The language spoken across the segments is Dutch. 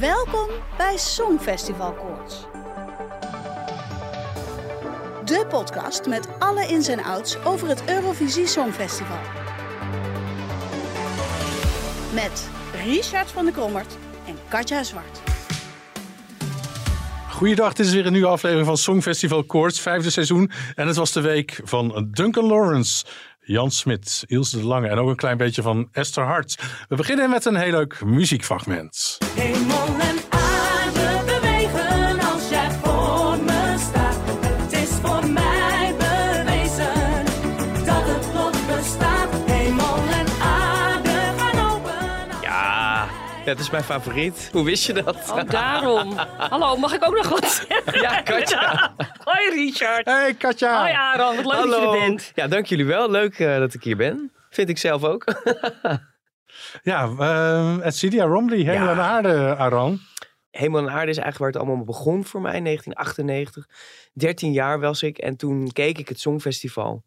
Welkom bij Songfestival Koorts. De podcast met alle ins en outs over het Eurovisie Songfestival. Met Richard van der Krommert en Katja Zwart. Goeiedag, dit is weer een nieuwe aflevering van Songfestival Koorts, vijfde seizoen. En het was de week van Duncan Lawrence, Jan Smit, Ilse de Lange en ook een klein beetje van Esther Hart. We beginnen met een heel leuk muziekfragment. Ja, dat is mijn favoriet. Hoe wist je dat? Oh, daarom. Hallo, mag ik ook nog wat zeggen? Ja, Katja. Hoi Richard. Hey Katja! Hoi Aaron, wat leuk dat je er bent. Ja, dank jullie wel. Leuk eh, dat ik hier ben. Vind ik zelf ook. Ja, uh, Edcilia Romley, helemaal Ja. de aarde, Aran. Hemel en aarde is eigenlijk waar het allemaal begon voor mij in 1998. 13 jaar was ik en toen keek ik het Songfestival.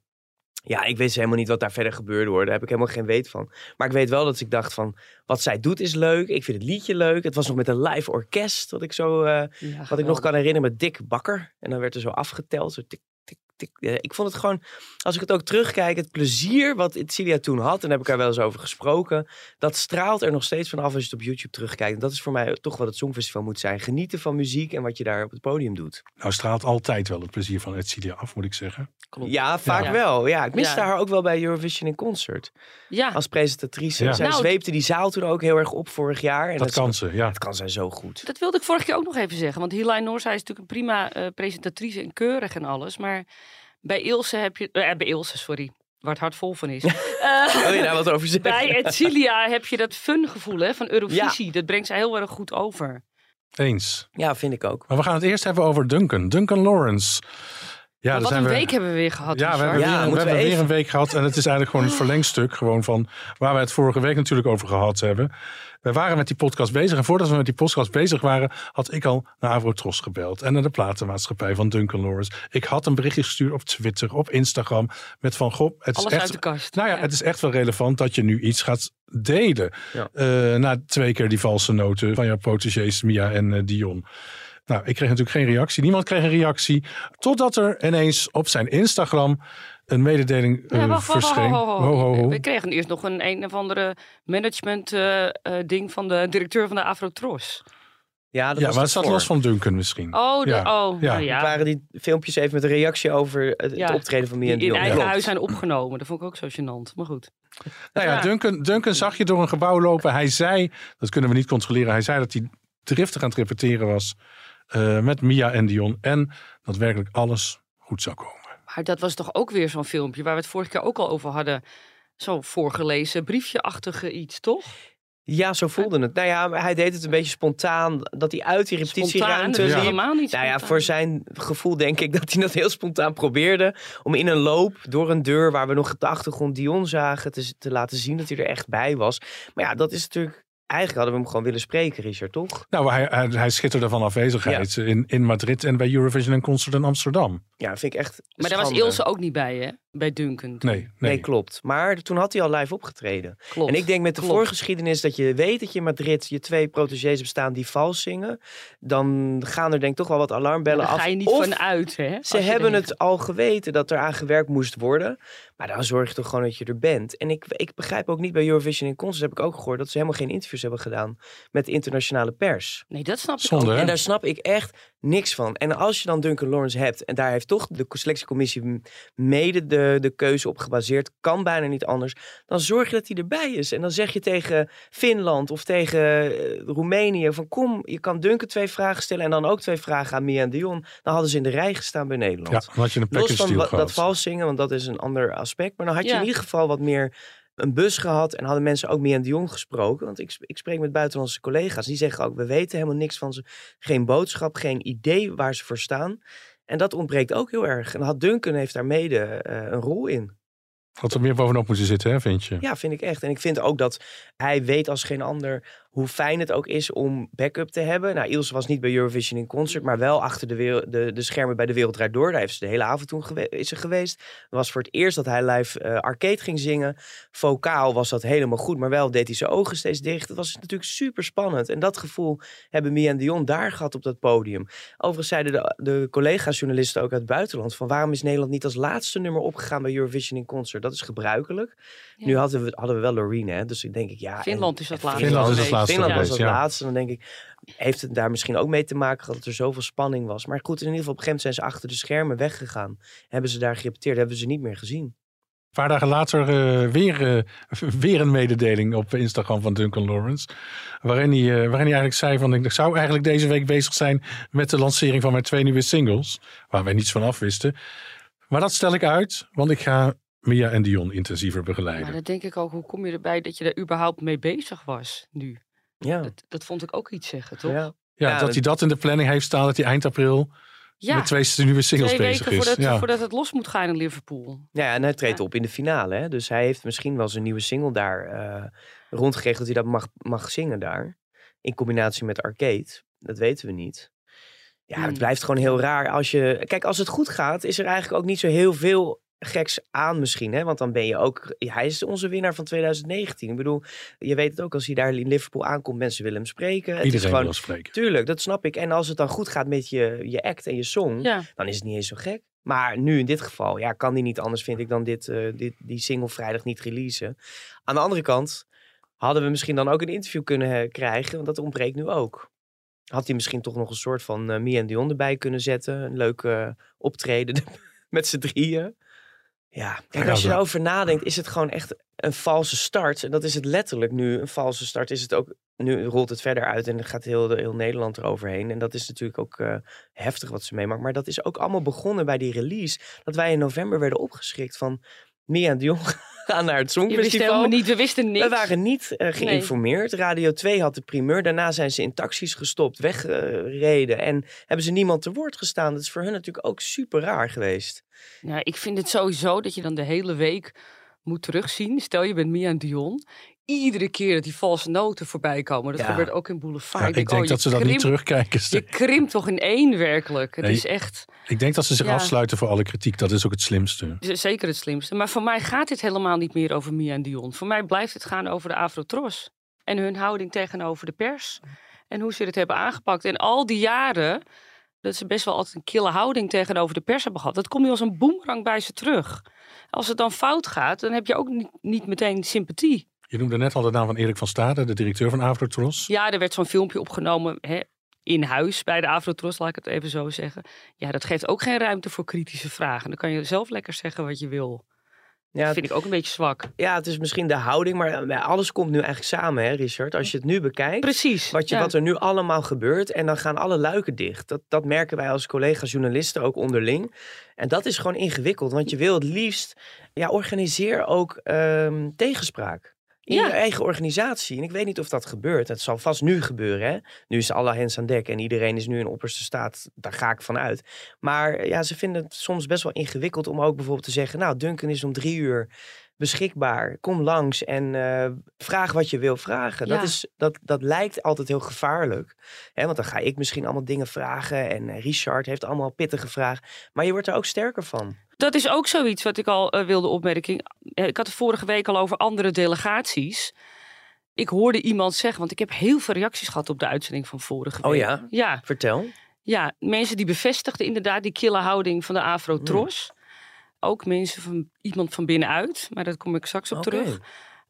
Ja, ik wist helemaal niet wat daar verder gebeurde hoor. Daar heb ik helemaal geen weet van. Maar ik weet wel dat ik dacht van, wat zij doet is leuk. Ik vind het liedje leuk. Het was nog met een live orkest, wat ik zo... Ja, Wat ik nog kan herinneren met Dick Bakker. En dan werd er zo afgeteld. Zo tik, ik vond het gewoon, als ik het ook terugkijk, het plezier wat Itzilia toen had. En daar heb ik daar wel eens over gesproken. Dat straalt er nog steeds vanaf als je het op YouTube terugkijkt. En dat is voor mij toch wat het Songfestival moet zijn. Genieten van muziek en wat je daar op het podium doet. Nou straalt altijd wel het plezier van Edcilia af, moet ik zeggen. Klopt. Ja, vaak Ja. wel. Ja, ik miste Ja. haar ook wel bij Eurovision in Concert. Ja, Als presentatrice. Ja. Zij Nou, zweepte die zaal toen ook heel erg op vorig jaar. En Dat kan ze, ja. Dat kan zij zo goed. dat wilde ik vorige keer ook nog even zeggen. Want Helene Noorzij is natuurlijk een prima eh, presentatrice en keurig en alles. Maar bij Ilse heb je... eh, bij Ilse, sorry. Waar het hart vol van is. Eh, Wil je daar wat over zeggen? bij Edcilia heb je dat fun gevoel hè, van Eurovisie. Dat brengt zij heel erg goed over. Eens. Ja, vind ik ook. Maar we gaan het eerst hebben over Duncan. Duncan Lawrence. Ja, wat een we... week hebben we weer gehad. Ja, we hebben, Ja, weer, we moeten we hebben weer even- een week gehad. En het is eigenlijk gewoon het verlengstuk gewoon van waar we het vorige week natuurlijk over gehad hebben. We waren met die podcast bezig. En voordat we met die podcast bezig waren, had ik al naar Avrotros gebeld. En naar de platenmaatschappij van Duncan Lawrence. Ik had een berichtje gestuurd op Twitter, op Instagram. Met van, goh, het is Alles echt... uit de kast. Nou ja, het is echt wel relevant dat je nu iets gaat delen. Ja. Eh, na twee keer die valse noten van jouw protégés Mia en eh, Dion. Nou, ik kreeg natuurlijk geen reactie. Niemand kreeg een reactie. Totdat er ineens op zijn Instagram een mededeling Ja, wacht, wacht, verscheen. We kregen eerst nog een een of andere management eh, eh, ding van de directeur van de Afrotros. Ja, dat Ja, was maar het zat los van Duncan misschien. Oh, de, Ja, oh ja. nou Het ja. waren die filmpjes even met een reactie over het, het Ja, optreden van Mia Die en in Dion. eigen Klopt. huis zijn opgenomen. Dat vond ik ook zo gênant. Maar goed. Nou ja, Ja. Duncan, Duncan zag je door een gebouw lopen. Hij zei, dat kunnen we niet controleren. Hij zei dat hij driftig aan het repeteren was eh, met Mia en Dion. En dat werkelijk alles goed zou komen. Maar dat was toch ook weer zo'n filmpje waar we het vorige keer ook al over hadden. Zo'n voorgelezen briefje-achtige iets, toch? Ja, zo voelde het. Nou ja, hij deed het een beetje spontaan. Dat hij uit die repetitieruimte Ja. liep. helemaal niet Nou ja, voor zijn gevoel denk ik dat hij dat heel spontaan probeerde. Om in een loop door een deur waar we nog op de achtergrond Dion zagen. Te, te laten zien dat hij er echt bij was. Maar ja, dat is natuurlijk... Eigenlijk hadden we hem gewoon willen spreken, Richard, toch? Nou, hij, hij, hij schitterde van afwezigheid in, in Madrid en bij Eurovision en Concert in Amsterdam. Ja, vind ik echt Maar daar was. Ilse ook niet bij, hè? Bij Duncan. Nee, nee. Nee, klopt. Maar toen had hij al live opgetreden. Klopt. En ik denk met de Klopt. voorgeschiedenis dat je weet dat je in Madrid je twee protégés hebt staan die vals zingen. Dan gaan er denk ik toch wel wat alarmbellen Daar af. ga je niet Of van uit, hè? Ze hebben denkt- het al geweten dat er aan gewerkt moest worden. Maar dan zorg je toch gewoon dat je er bent. En ik, ik begrijp ook niet bij Eurovision in Concert, heb ik ook gehoord, dat ze helemaal geen interviews hebben gedaan met de internationale pers. Nee, dat snap ik ook. En daar snap ik echt niks van. En als je dan Duncan Lawrence hebt, en daar heeft toch de selectiecommissie mede de, de keuze op gebaseerd, kan bijna niet anders, dan zorg je dat hij erbij is. En dan zeg je tegen Finland of tegen eh, Roemenië van kom, je kan Duncan twee vragen stellen en dan ook twee vragen aan Mia en Dion. Dan hadden ze in de rij gestaan bij Nederland. Ja, dan had je een Los van wa- dat vals zingen, want dat is een ander aspect. Maar dan had je Ja. in ieder geval wat meer een bus gehad. En hadden mensen ook meer aan Dion gesproken. Want ik, ik spreek met buitenlandse collega's. Die zeggen ook, we weten helemaal niks van ze. Geen boodschap, geen idee waar ze voor staan. En dat ontbreekt ook heel erg. En had Duncan heeft daar mede eh, een rol in. Had er meer bovenop moeten zitten, hè, vind je? Ja, vind ik echt. En ik vind ook dat hij weet als geen ander hoe fijn het ook is om backup te hebben. Nou, Ilse was niet bij Eurovision in concert, maar wel achter de, de, de schermen bij de Wereld Draait Door. Daar heeft ze de hele avond toen gewe- is ze geweest. Het was voor het eerst dat hij live eh, arcade ging zingen. Vocaal was dat helemaal goed, maar wel deed hij zijn ogen steeds dicht. Het was natuurlijk super spannend. En dat gevoel hebben Mia en Dion daar gehad op dat podium. Overigens zeiden de, de collega-journalisten ook uit het buitenland... van waarom is Nederland niet als laatste nummer opgegaan bij Eurovision in concert? Dat is gebruikelijk. Ja. Nu hadden we, hadden we wel Loreen, hè? dus ik denk ik ja... en- Finland is en laatste Finland is als geweest. Laatste Finland was als ja. laatste. Dan denk ik, heeft het daar misschien ook mee te maken dat er zoveel spanning was. Maar goed, in ieder geval op een gegeven moment zijn ze achter de schermen weggegaan. Hebben ze daar gerepeteerd, hebben ze niet meer gezien. Een paar dagen later eh, weer, eh, weer een mededeling op Instagram van Duncan Lawrence. Waarin hij, eh, waarin hij eigenlijk zei van ik zou eigenlijk deze week bezig zijn met de lancering van mijn twee nieuwe singles. Waar wij niets van af wisten. Maar dat stel ik uit, want ik ga Mia en Dion intensiever begeleiden. Maar dan denk ik ook, hoe kom je erbij dat je daar überhaupt mee bezig was nu? Ja, Dat, dat vond ik ook iets zeggen, toch? ja. ja, ja, dat hij dat in de planning heeft staan dat hij eind april Ja, met twee nieuwe singles twee bezig is. voordat, ja. voordat het los moet gaan in Liverpool. ja, en hij treedt Ja. op in de finale. Hè? Dus hij heeft misschien wel zijn nieuwe single daar eh rondgekregen dat hij dat mag, mag zingen daar. In combinatie met Arcade. Dat weten we niet. Ja, het Hmm. blijft gewoon heel raar als je... Kijk, als het goed gaat, is er eigenlijk ook niet zo heel veel geks aan misschien. Hè? Want dan ben je ook... hij is onze winnaar van 2019. Ik bedoel, je weet het ook, als hij daar in Liverpool aankomt, mensen willen hem spreken. Het is Iedereen gewoon... wil spreken. Tuurlijk, dat snap ik. En als het dan goed gaat met je, je act en je song, Ja, dan is het niet eens zo gek. Maar nu in dit geval, ja, kan die niet anders, vind ik, dan dit, eh, dit, die single vrijdag niet releasen. Aan de andere kant hadden we misschien dan ook een interview kunnen eh, krijgen, want dat ontbreekt nu ook. Had hij misschien toch nog een soort van eh Mia en Dion erbij kunnen zetten. Een leuk eh, optreden met z'n drieën. Ja, kijk, als je erover nadenkt, is het gewoon echt een valse start. En dat is het letterlijk nu. Een valse start is het ook. Nu rolt het verder uit en dan gaat heel, heel Nederland eroverheen. En dat is natuurlijk ook eh, heftig wat ze meemaakt. Maar dat is ook allemaal begonnen bij die release. Dat wij in november werden opgeschrikt van Mia en Dion gaan naar het Songfestival. niet, we wisten niks. We waren niet eh, geïnformeerd. Radio 2 had de primeur. Daarna zijn ze in taxis gestopt, weggereden. en hebben ze niemand te woord gestaan. Dat is voor hun natuurlijk ook super raar geweest. Ja, ik vind het sowieso dat je dan de hele week moet terugzien. Stel je bent Mia en Dion. Iedere keer dat die valse noten voorbij komen. Dat Ja. gebeurt ook in Boulevard. Ja, ik denk oh, dat ze dat niet terugkijken. Je krimpt toch in één werkelijk. Het Nee. is echt Ik denk dat ze zich Ja. afsluiten voor alle kritiek. Dat is ook het slimste. zeker het slimste. Maar voor mij gaat dit helemaal niet meer over Mia en Dion. Voor mij blijft het gaan over de Afrotros. En hun houding tegenover de pers. En hoe ze het hebben aangepakt. En al die jaren dat ze best wel altijd een kille houding tegenover de pers hebben gehad. Dat komt nu als een boemerang bij ze terug. Als het dan fout gaat, dan heb je ook niet, niet meteen sympathie. Je noemde net al de naam van Erik van Stade, de directeur van Avrotros. Ja, er werd zo'n filmpje opgenomen hè, in huis bij de Afrotros, laat ik het even zo zeggen. Ja, dat geeft ook geen ruimte voor kritische vragen. Dan kan je zelf lekker zeggen wat je wil. Ja, Dat vind ik ook een beetje zwak. ja, het is misschien de houding, maar eh, alles komt nu eigenlijk samen, hè, Richard? Als je het nu bekijkt. Precies. Wat, je, ja. wat er nu allemaal gebeurt. En dan gaan alle luiken dicht. Dat, dat merken wij als collega-journalisten ook onderling. En dat is gewoon ingewikkeld. Want je wil het liefst... Ja, organiseer ook ehm, tegenspraak. In Ja. je eigen organisatie. En ik weet niet of dat gebeurt. Het zal vast nu gebeuren. Hè? Nu is alle hens aan dek. En iedereen is nu in opperste staat. Daar ga ik van uit. Maar ja, ze vinden het soms best wel ingewikkeld om ook bijvoorbeeld te zeggen... Nou, Duncan is om drie uur beschikbaar. Kom langs en eh, vraag wat je wil vragen. Dat, is, dat, dat lijkt altijd heel gevaarlijk. Hè? Want dan ga ik misschien allemaal dingen vragen. En eh, Richard heeft allemaal pittige vragen. Maar je wordt er ook sterker van. Dat is ook zoiets wat ik al eh, wilde opmerken. Eh, Ik had het vorige week al over andere delegaties. Ik hoorde iemand zeggen, want ik heb heel veel reacties gehad op de uitzending van vorige week. Oh ja? Ja, Vertel. ja, mensen die bevestigden inderdaad die kille houding van de Afro-Tros. Ook mensen van iemand van binnenuit, maar daar kom ik straks op terug.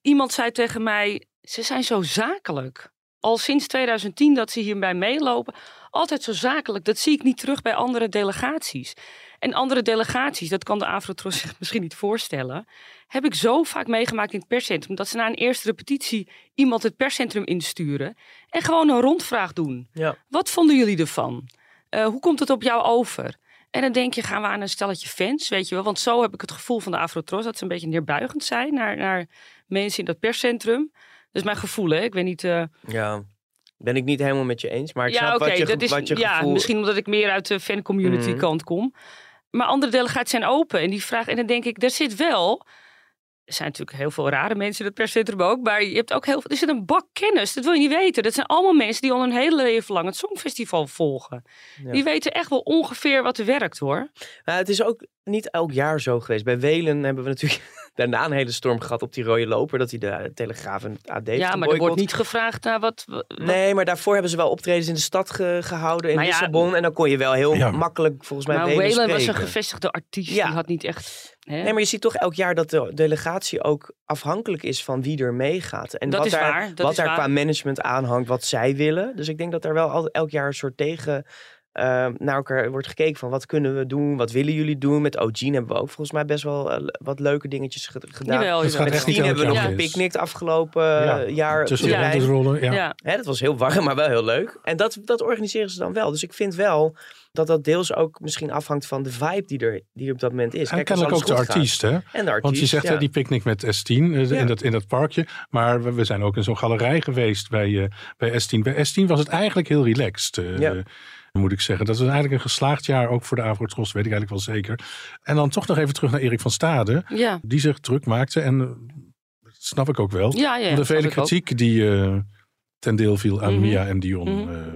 Iemand zei tegen mij, ze zijn zo zakelijk. Al sinds 2010 dat ze hierbij meelopen, altijd zo zakelijk. Dat zie ik niet terug bij andere delegaties. En andere delegaties, dat kan de Afrotros zich misschien niet voorstellen, heb ik zo vaak meegemaakt in het perscentrum dat ze na een eerste repetitie iemand het perscentrum insturen en gewoon een rondvraag doen. Ja. Wat vonden jullie ervan? Eh, hoe komt het op jou over? En dan denk je, gaan we aan een stelletje fans, weet je wel? Want zo heb ik het gevoel van de Afrotros dat ze een beetje neerbuigend zijn naar, naar mensen in dat perscentrum. Dat is mijn gevoel, hè? Ik weet niet. eh, Ja. Ben ik niet helemaal met je eens. Maar ik ja, snap wat je, dat is wat je ja, gevoel... misschien omdat ik meer uit de fancommunity Mhm. kant kom. Maar andere delegaties zijn open en die vragen. En dan denk ik, er zit wel er zijn natuurlijk heel veel rare mensen in het perscentrum ook. Maar je hebt ook heel veel. Er zit een bak kennis. Dat wil je niet weten. Dat zijn allemaal mensen die al hun hele leven lang het Songfestival volgen. Ja. Die weten echt wel ongeveer wat er werkt hoor. Maar het is ook niet elk jaar zo geweest. Bij Welen hebben we natuurlijk daarna een hele storm gehad op die rode loper. Dat hij de Telegraaf en het AD heeft ja, maar er wordt niet gevraagd naar wat. wat- Nee, maar daarvoor hebben ze wel optredens in de stad ge- gehouden in Maar ja, Lissabon. En dan kon je wel heel Ja. makkelijk volgens mij maar Welen was een gevestigde artiest. Ja. Die had niet echt. Hè? Nee, maar je ziet toch elk jaar dat de delegatie ook afhankelijk is van wie er meegaat. En Dat wat is daar, waar, wat is daar waar. qua management aanhangt, wat zij willen. Dus ik denk dat er wel elk jaar een soort tegen naar elkaar wordt gekeken van wat kunnen we doen, wat willen jullie doen. Met Ogene hebben we ook volgens mij best wel eh, wat leuke dingetjes ge- gedaan. Jawel, Het jawel. Met Stien hebben we nog gepicnict afgelopen Ja, eh, jaar. Tussen de rollen, ja. Ja. Hè, dat was heel warm, maar wel heel leuk. En dat, dat organiseren ze dan wel. Dus ik vind wel dat dat deels ook misschien afhangt van de vibe die er, die er op dat moment is. En Kijk, als kennelijk ook de artiest, hè? En de artiest, Want je zegt ja. hè, die picknick met S10 eh, Ja. in, dat, in dat parkje. Maar we, we zijn ook in zo'n galerij geweest bij, eh, bij S10. Bij S10 was het eigenlijk heel relaxed. eh, Ja. Moet ik zeggen. Dat was eigenlijk een geslaagd jaar ook voor de Avrotros, weet ik eigenlijk wel zeker. En dan toch nog even terug naar Erik van Stade. Ja, Die zich druk maakte. En eh, dat snap ik ook wel. ja, ja. Om de vele kritiek die eh, ten deel viel aan Mhm. Mia en Dion. Mhm. eh,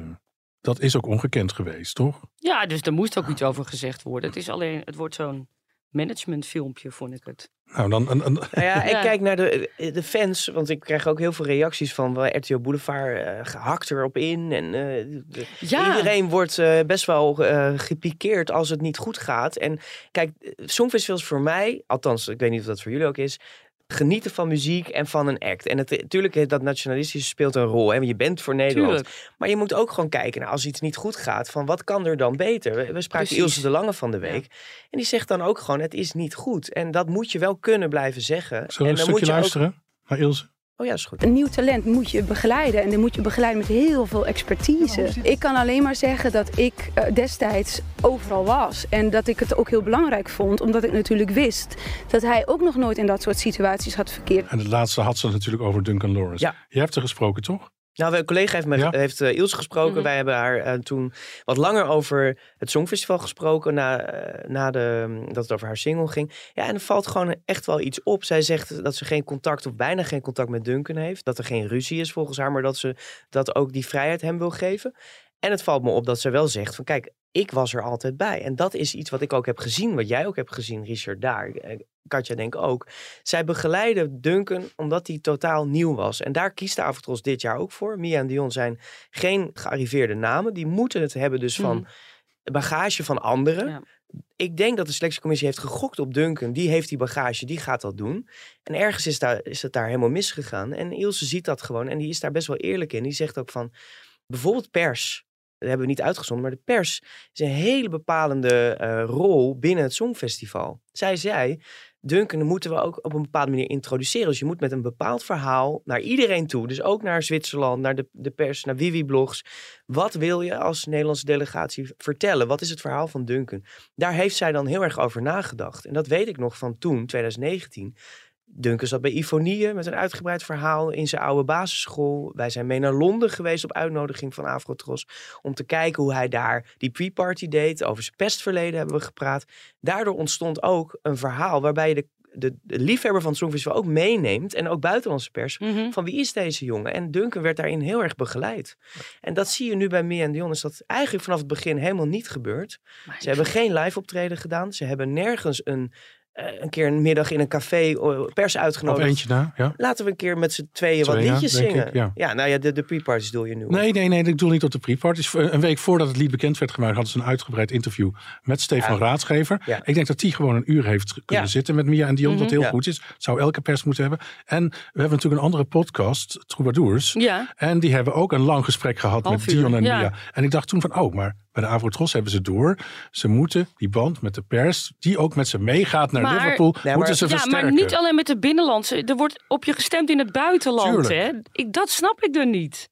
dat is ook ongekend geweest, toch? Ja, dus er moest ook iets over gezegd worden. Het is alleen, het wordt zo'n managementfilmpje, vond ik het. Nou, dan, een, een, Nou ja, ik Ja. kijk naar de, de fans, want ik krijg ook heel veel reacties van wel, RTL Boulevard eh gehakt erop in. En eh, de- Ja. iedereen wordt eh, best wel eh, gepikeerd als het niet goed gaat. En kijk, eh, Songfestival is voor mij, althans, ik weet niet of dat voor jullie ook is, genieten van muziek en van een act. En het, natuurlijk, dat nationalistische speelt een rol. Hè? want Je bent voor Nederland. Tuurlijk. Maar je moet ook gewoon kijken naar als iets niet goed gaat, van wat kan er dan beter? We, we spraken Precies. Ilse de Lange van de week. En die zegt dan ook gewoon, het is niet goed. En dat moet je wel kunnen blijven zeggen. zullen we en een dan stukje moet je luisteren naar Ilse? Oh ja, is goed. Een nieuw talent moet je begeleiden en dan moet je begeleiden met heel veel expertise. Ik kan alleen maar zeggen dat ik eh, destijds overal was en dat ik het ook heel belangrijk vond, omdat ik natuurlijk wist dat hij ook nog nooit in dat soort situaties had verkeerd. En het laatste had ze natuurlijk over Duncan Lawrence. Ja. Je hebt er gesproken, toch? Nou, een collega heeft, met, Ja? heeft Ilse gesproken. Mhm. Wij hebben haar eh, toen wat langer over het Songfestival gesproken. Na, eh, na de, dat het over haar single ging. Ja, en er valt gewoon echt wel iets op. Zij zegt dat ze geen contact of bijna geen contact met Duncan heeft. Dat er geen ruzie is volgens haar. Maar dat ze dat ook die vrijheid hem wil geven. En het valt me op dat ze wel zegt van kijk, ik was er altijd bij. En dat is iets wat ik ook heb gezien. Wat jij ook hebt gezien, Richard, daar. Katja denk ik ook. Zij begeleiden Duncan omdat hij totaal nieuw was. En daar kiest de Avotros dit jaar ook voor. Mia en Dion zijn geen gearriveerde namen. Die moeten het hebben dus van Mhm. bagage van anderen. Ja. Ik denk dat de selectiecommissie heeft gegokt op Duncan. Die heeft die bagage, die gaat dat doen. En ergens is, daar, is het daar helemaal misgegaan. En Ilse ziet dat gewoon. En die is daar best wel eerlijk in. Die zegt ook van, bijvoorbeeld pers. Dat hebben we niet uitgezonden, maar de pers is een hele bepalende eh, rol binnen het Songfestival. Zij zei, Duncan moeten we ook op een bepaalde manier introduceren. Dus je moet met een bepaald verhaal naar iedereen toe. Dus ook naar Zwitserland, naar de, de pers, naar Wiwi-blogs. Wat wil je als Nederlandse delegatie vertellen? Wat is het verhaal van Duncan? Daar heeft zij dan heel erg over nagedacht. En dat weet ik nog van toen, 2019. Duncan zat bij Ifonie met een uitgebreid verhaal in zijn oude basisschool. Wij zijn mee naar Londen geweest op uitnodiging van Afrotros. Om te kijken hoe hij daar die pre-party deed. Over zijn pestverleden hebben we gepraat. Daardoor ontstond ook een verhaal waarbij je de, de, de liefhebber van het Songfestival ook meeneemt. En ook buitenlandse pers. Mhm. Van wie is deze jongen? En Duncan werd daarin heel erg begeleid. En dat zie je nu bij Mia en Dion. Is dat eigenlijk vanaf het begin helemaal niet gebeurd. Maar Ze hebben geen live optreden gedaan. Ze hebben nergens een, eh, een keer een middag in een café eh, pers Of uitgenodigd. eentje ja. Laten we een keer met z'n tweeën wat liedjes zingen. ik, ja. nou ja, de, de pre-parties doe je nu. Nee, nee, nee, ik doe niet op de pre-parties. Een week voordat het lied bekend werd gemaakt, hadden ze een uitgebreid interview met Stefan Ja. Raadgever. Ja. Ik denk dat die gewoon een uur heeft kunnen Ja. zitten met Mia en Dion, wat Mhm. heel Ja. goed is. Zou elke pers moeten hebben. En we hebben natuurlijk een andere podcast, Troubadours. Ja, En die hebben ook een lang gesprek gehad Half met uur, Dion en ja. Mia. En ik dacht toen van, oh, maar bij de Avrotros hebben ze door. Ze moeten die band met de pers, die ook met ze meegaat naar Maar- Liverpool, maar- moeten ze ja versterken. maar niet alleen met de binnenlandse. Er wordt op je gestemd in het buitenland. Hè? Ik, dat snap ik er niet.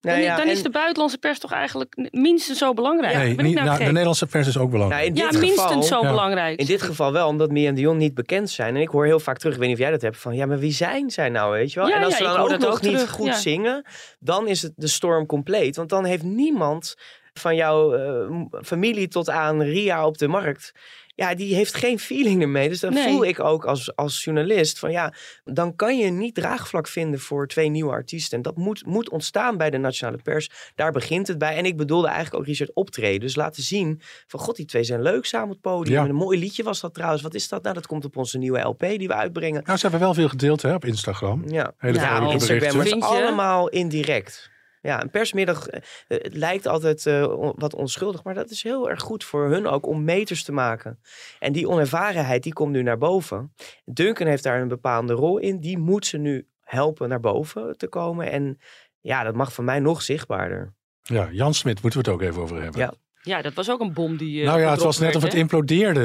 Nou dan ja, dan is de buitenlandse pers toch eigenlijk minstens zo belangrijk. Nee, ben ik niet- nou nou, de Nederlandse pers is ook belangrijk. Nou, in ja, dit minstens geval, zo Ja. belangrijk. In dit geval wel, omdat Mia en Dion niet bekend zijn. En ik hoor heel vaak terug, ik weet niet of jij dat hebt, van ja, maar wie zijn zij nou, weet je wel? Ja, en als ja, ze dan ook nog ook niet terug, goed ja. zingen, dan is het de storm compleet. Want dan heeft niemand van jouw eh, familie tot aan Ria op de markt. Ja, die heeft geen feeling ermee. Dus dan Nee. voel ik ook als, als journalist van ja, dan kan je niet draagvlak vinden voor twee nieuwe artiesten. En dat moet, moet ontstaan bij de nationale pers. Daar begint het bij. En ik bedoelde eigenlijk ook Richard optreden. Dus laten zien van god, die twee zijn leuk samen op het podium. Ja. En een mooi liedje was dat trouwens. Wat is dat? Nou, dat komt op onze nieuwe LP die we uitbrengen. Nou, ze hebben wel veel gedeeld hè, op Instagram. Ja, Hele Ja, vrolijke op Instagram, maar berichten. het is Vind je? allemaal indirect. Ja, een persmiddag, eh, het lijkt altijd eh, wat onschuldig, maar dat is heel erg goed voor hun ook om meters te maken. En die onervarenheid, die komt nu naar boven. Duncan heeft daar een bepaalde rol in. Die moet ze nu helpen naar boven te komen. En ja, dat mag van mij nog zichtbaarder. Ja, Jan Smit moeten we het ook even over hebben. Ja. Ja, dat was ook een bom die. eh, nou ja, het was net of het hè? implodeerde.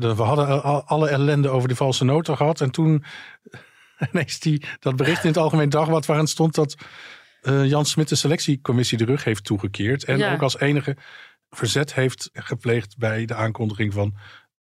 Eh, We hadden al- alle ellende over die valse noten gehad. En toen ineens die, dat bericht in het Algemeen Dagblad waarin stond dat eh, Jan Smit de selectiecommissie de rug heeft toegekeerd. En Ja. ook als enige verzet heeft gepleegd bij de aankondiging van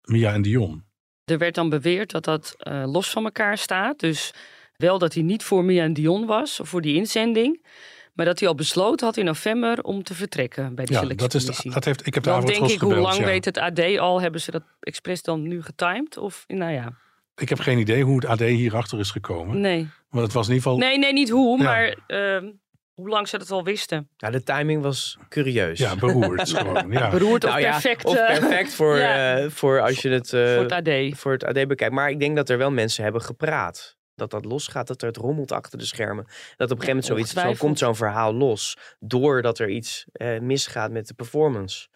Mia en Dion. Er werd dan beweerd dat dat eh, los van elkaar staat. Dus wel dat hij niet voor Mia en Dion was, of voor die inzending. Maar dat hij al besloten had in november om te vertrekken bij de Ja, dat is, selectiecommissie. dat heeft, ik heb de avond denk ik, hoe lang ja. weet het AD al? Hebben ze dat expres dan nu getimed? Of, nou ja, Ik heb geen idee hoe het AD hierachter is gekomen. nee. Want het was in ieder geval... Nee, nee, niet hoe, Ja. maar ehm, hoe lang ze dat al wisten. Ja, de timing was curieus. Ja, beroerd gewoon. Ja. Beroerd of Nou ja, perfect, of eh, perfect voor, Ja. eh, voor als je het, eh, voor het AD. voor het AD bekijkt. Maar ik denk dat er wel mensen hebben gepraat. Dat dat losgaat, dat er het rommelt achter de schermen. Dat op een gegeven moment zoiets, zo komt zo'n verhaal los. Doordat er iets eh, misgaat met de performance.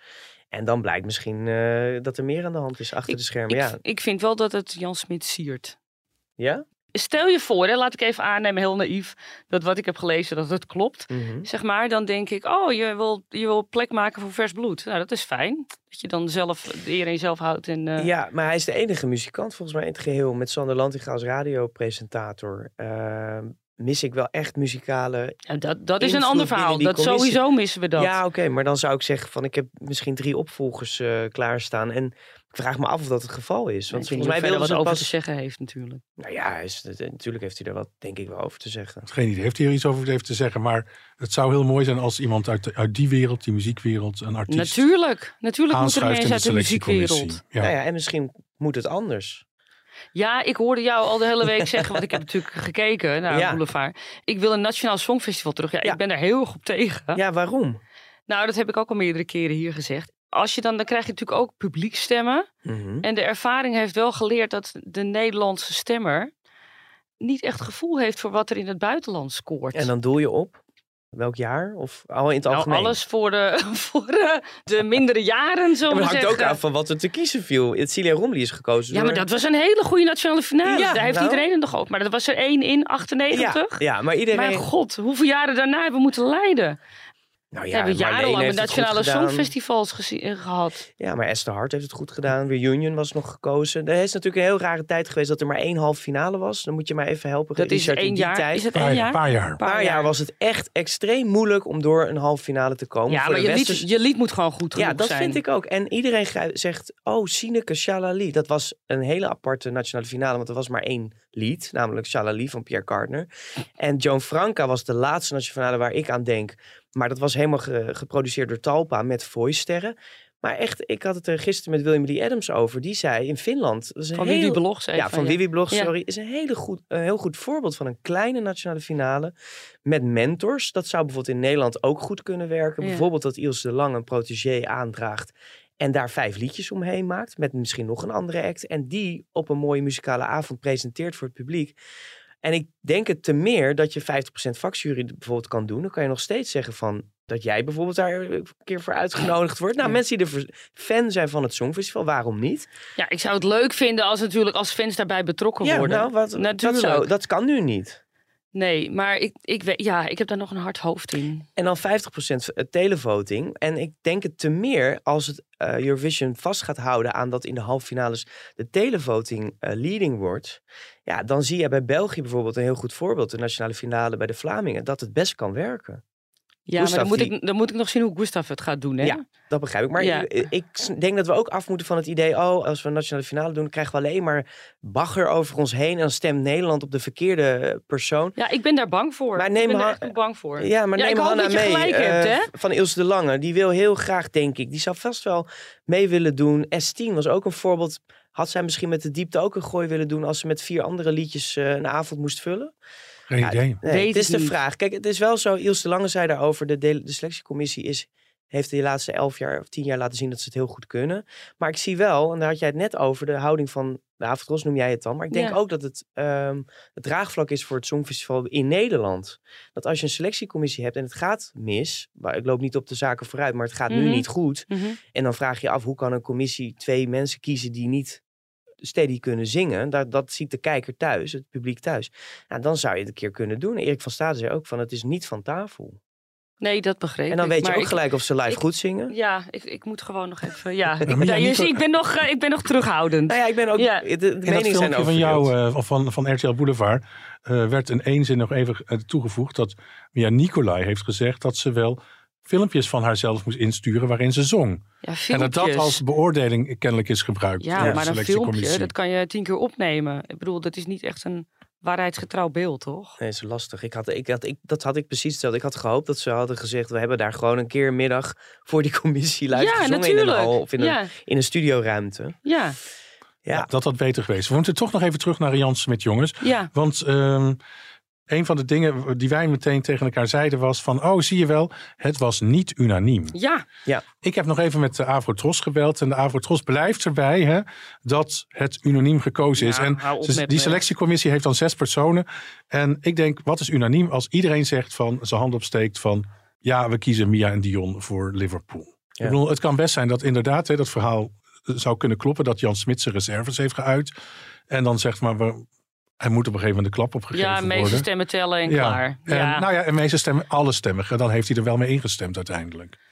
En dan blijkt misschien eh, dat er meer aan de hand is achter de schermen. Ik, ja. ik vind wel dat het Jan Smit siert. ja? Stel je voor, hè, laat ik even aannemen, heel naïef, dat wat ik heb gelezen, dat het klopt. Mhm. Zeg maar, dan denk ik, oh, je wil, je wil plek maken voor vers bloed. Nou, dat is fijn. Dat je dan zelf de eer in jezelf houdt. En, eh, Ja, maar hij is de enige muzikant volgens mij in het geheel. Met Sander Lantinga als radiopresentator. Eh, mis ik wel echt muzikale en dat, dat is een ander verhaal. Dat commissie. sowieso missen we dat. Ja, oké, maar dan zou ik zeggen van ik heb misschien drie opvolgers eh, klaarstaan. En vraag me af of dat het geval is. Want volgens mij hij er ze wat over pas... te zeggen heeft natuurlijk. Nou ja, is, het- natuurlijk heeft hij er wat, denk ik wel, over te zeggen. Geen idee heeft hij er iets over heeft te zeggen. Maar het zou heel mooi zijn als iemand uit, de- uit die wereld, die muziekwereld, een artiest Natuurlijk, natuurlijk moeten er aanschuift in mensen de uit de muziekwereld. Ja. Nou ja, en misschien moet het anders. Ja, ik hoorde jou al de hele week zeggen, want ik heb natuurlijk gekeken naar Ja. Boulevard. Ik wil een Nationaal Songfestival terug. Ja, Ja. ik ben daar heel erg op tegen. Ja, waarom? Nou, dat heb ik ook al meerdere keren hier gezegd. Als je dan, dan krijg je natuurlijk ook publiekstemmen. Mhm. En de ervaring heeft wel geleerd dat de Nederlandse stemmer niet echt gevoel heeft voor wat er in het buitenland scoort. En dan doel je op welk jaar? Of al in het nou, algemeen? alles voor de, voor de, de mindere jaren, Ja, zullen maar we het hangt ook af van wat er te kiezen viel. Het Celia Romley is gekozen Ja, maar dat was een hele goede nationale finale. Ja, Daar heeft nou. iedereen het nog over. Maar dat was er één in ja, 98. ja, maar iedereen... Mijn god, hoeveel jaren daarna hebben we moeten lijden? Nou we ja, hebben Marleen jarenlang nationale songfestivals eh, gehad. Ja, maar Esther Hart heeft het goed gedaan. Reunion was nog gekozen. Er is natuurlijk een heel rare tijd geweest dat er maar één halve finale was. Dan moet je maar even helpen. Dat is Richard, in één die jaar. Tijd. Is het Een één paar, jaar? paar jaar. Een paar jaar was het echt extreem moeilijk om door een halve finale te komen. Ja, Voor maar je lied, je lied moet gewoon goed genoeg Ja, dat zijn. vind ik ook. En iedereen zegt, oh, Sineke Shalali. Dat was een hele aparte nationale finale, want er was maar één lied, namelijk Shalali van Pierre Cardner. En Joan Franca was de laatste nationale finale waar ik aan denk. Maar dat was helemaal ge- geproduceerd door Talpa met voice-sterren. Maar echt, ik had het er gisteren met William Lee Adams over. Die zei in Finland... Dat is een Van heel, Wiwi Blog zei ja, van Blog, Ja. sorry. Is een, hele goed, een heel goed voorbeeld van een kleine nationale finale. Met mentors. Dat zou bijvoorbeeld in Nederland ook goed kunnen werken. Ja. Bijvoorbeeld dat Ilse de Lang een protégé aandraagt. En daar vijf liedjes omheen maakt. Met misschien nog een andere act. En die op een mooie muzikale avond presenteert voor het publiek. En ik denk het te meer dat je 50% vakjury bijvoorbeeld kan doen. Dan kan je nog steeds zeggen van dat jij bijvoorbeeld daar een keer voor uitgenodigd wordt. Nou, Ja. mensen die er fan zijn van het Songfestival, waarom niet? Ja, ik zou het leuk vinden als natuurlijk als fans daarbij betrokken Ja, worden. nou, wat, dat, Natuurlijk. zou, dat kan nu niet. Nee, maar ik, ik, weet, ja, ik heb daar nog een hard hoofd in. En dan 50% televoting. En ik denk het te meer als het eh, Eurovision vast gaat houden aan dat in de halve finales de televoting eh, leading wordt. Ja, dan zie je bij België bijvoorbeeld een heel goed voorbeeld. De nationale finale bij de Vlamingen. Dat het best kan werken. Ja, maar dan moet, die- ik, dan moet ik nog zien hoe Gustav het gaat doen. Hè? Ja. Dat begrijp ik. Maar Ja. ik, ik denk dat we ook af moeten van het idee... oh, als we een nationale finale doen... krijgen we alleen maar bagger over ons heen... en dan stemt Nederland op de verkeerde persoon. Ja, ik ben daar bang voor. Maar ik neem ben er Ha- echt bang voor. Ja, maar Ja, neem ik Hanna mee. gelijk hebt, eh, hè? Van Ilse de Lange. Die wil heel graag, denk ik. Die zou vast wel mee willen doen. S10 was ook een voorbeeld. Had zij misschien met de diepte ook een gooi willen doen... als ze met vier andere liedjes eh, een avond moest vullen? Geen Ja, idee. Nee, Weet het is de niet. vraag. Kijk, het is wel zo. Ilse de Lange zei daarover. De, de, de selectiecommissie is, heeft de laatste elf jaar of tien jaar laten zien dat ze het heel goed kunnen. Maar ik zie wel, en daar had jij het net over, de houding van de Avondros noem jij het dan. Maar ik denk Ja. ook dat het, ehm, het draagvlak is voor het Songfestival in Nederland. Dat als je een selectiecommissie hebt en het gaat mis. Maar ik loop niet op de zaken vooruit, maar het gaat nu Mhm. niet goed. Mhm. En dan vraag je af, hoe kan een commissie twee mensen kiezen die niet steady kunnen zingen? Dat, dat ziet de kijker thuis, het publiek thuis. Nou, dan zou je het een keer kunnen doen. Erik van Staden zei ook van, het is niet van tafel. Nee, dat begreep En dan ik. weet je maar ook ik- gelijk of ze live ik- goed zingen. Ja, ik, ik moet gewoon nog even... Ja, ik, maar ja, ja, je ziet, ik, ben nog, eh, ik ben nog terughoudend. Nou ja, ik ben ook, Ja. de, de meningen zijn filmpje van jou, eh, of van, van RTL Boulevard, eh, werd in één zin nog even toegevoegd dat Mia Nicolai heeft gezegd dat ze wel filmpjes van haarzelf moest insturen waarin ze zong. Ja, En dat dat als beoordeling kennelijk is gebruikt. Ja, door de maar een selectiecommissie. filmpje, dat kan je tien keer opnemen. Ik bedoel, dat is niet echt een waarheidsgetrouw beeld, toch? Nee, dat is lastig. Ik had, ik had, ik, dat had ik precies hetzelfde. Ik had gehoopt dat ze hadden gezegd... we hebben daar gewoon een keer een middag voor die commissie live ja, gezongen... in natuurlijk. een hal of in een, ja, in een studioruimte. ja, Ja, Ja, dat had beter geweest. We moeten toch nog even terug naar Jan Smit, jongens. ja. Want ehm, een van de dingen die wij meteen tegen elkaar zeiden was van... oh, zie je wel, het was niet unaniem. Ja, Ik heb nog even met de Avrotros gebeld. En de Avrotros blijft erbij hè, dat het unaniem gekozen is. Ja, En ze- die selectiecommissie heeft dan zes personen. En ik denk, wat is unaniem als iedereen zegt van zijn hand opsteekt van... ja, we kiezen Mia en Dion voor Liverpool. Ja. Ik bedoel, het kan best zijn dat inderdaad hè, dat verhaal eh, zou kunnen kloppen... dat Jan Smit zijn reserves heeft geuit. En dan zegt maar, we, hij moet op een gegeven moment de klap opgegeven ja, meeste worden. stemmen tellen en Ja. klaar. En, Ja, Nou ja, en meeste stemmen, alle stemmigen, dan heeft hij er wel mee ingestemd uiteindelijk.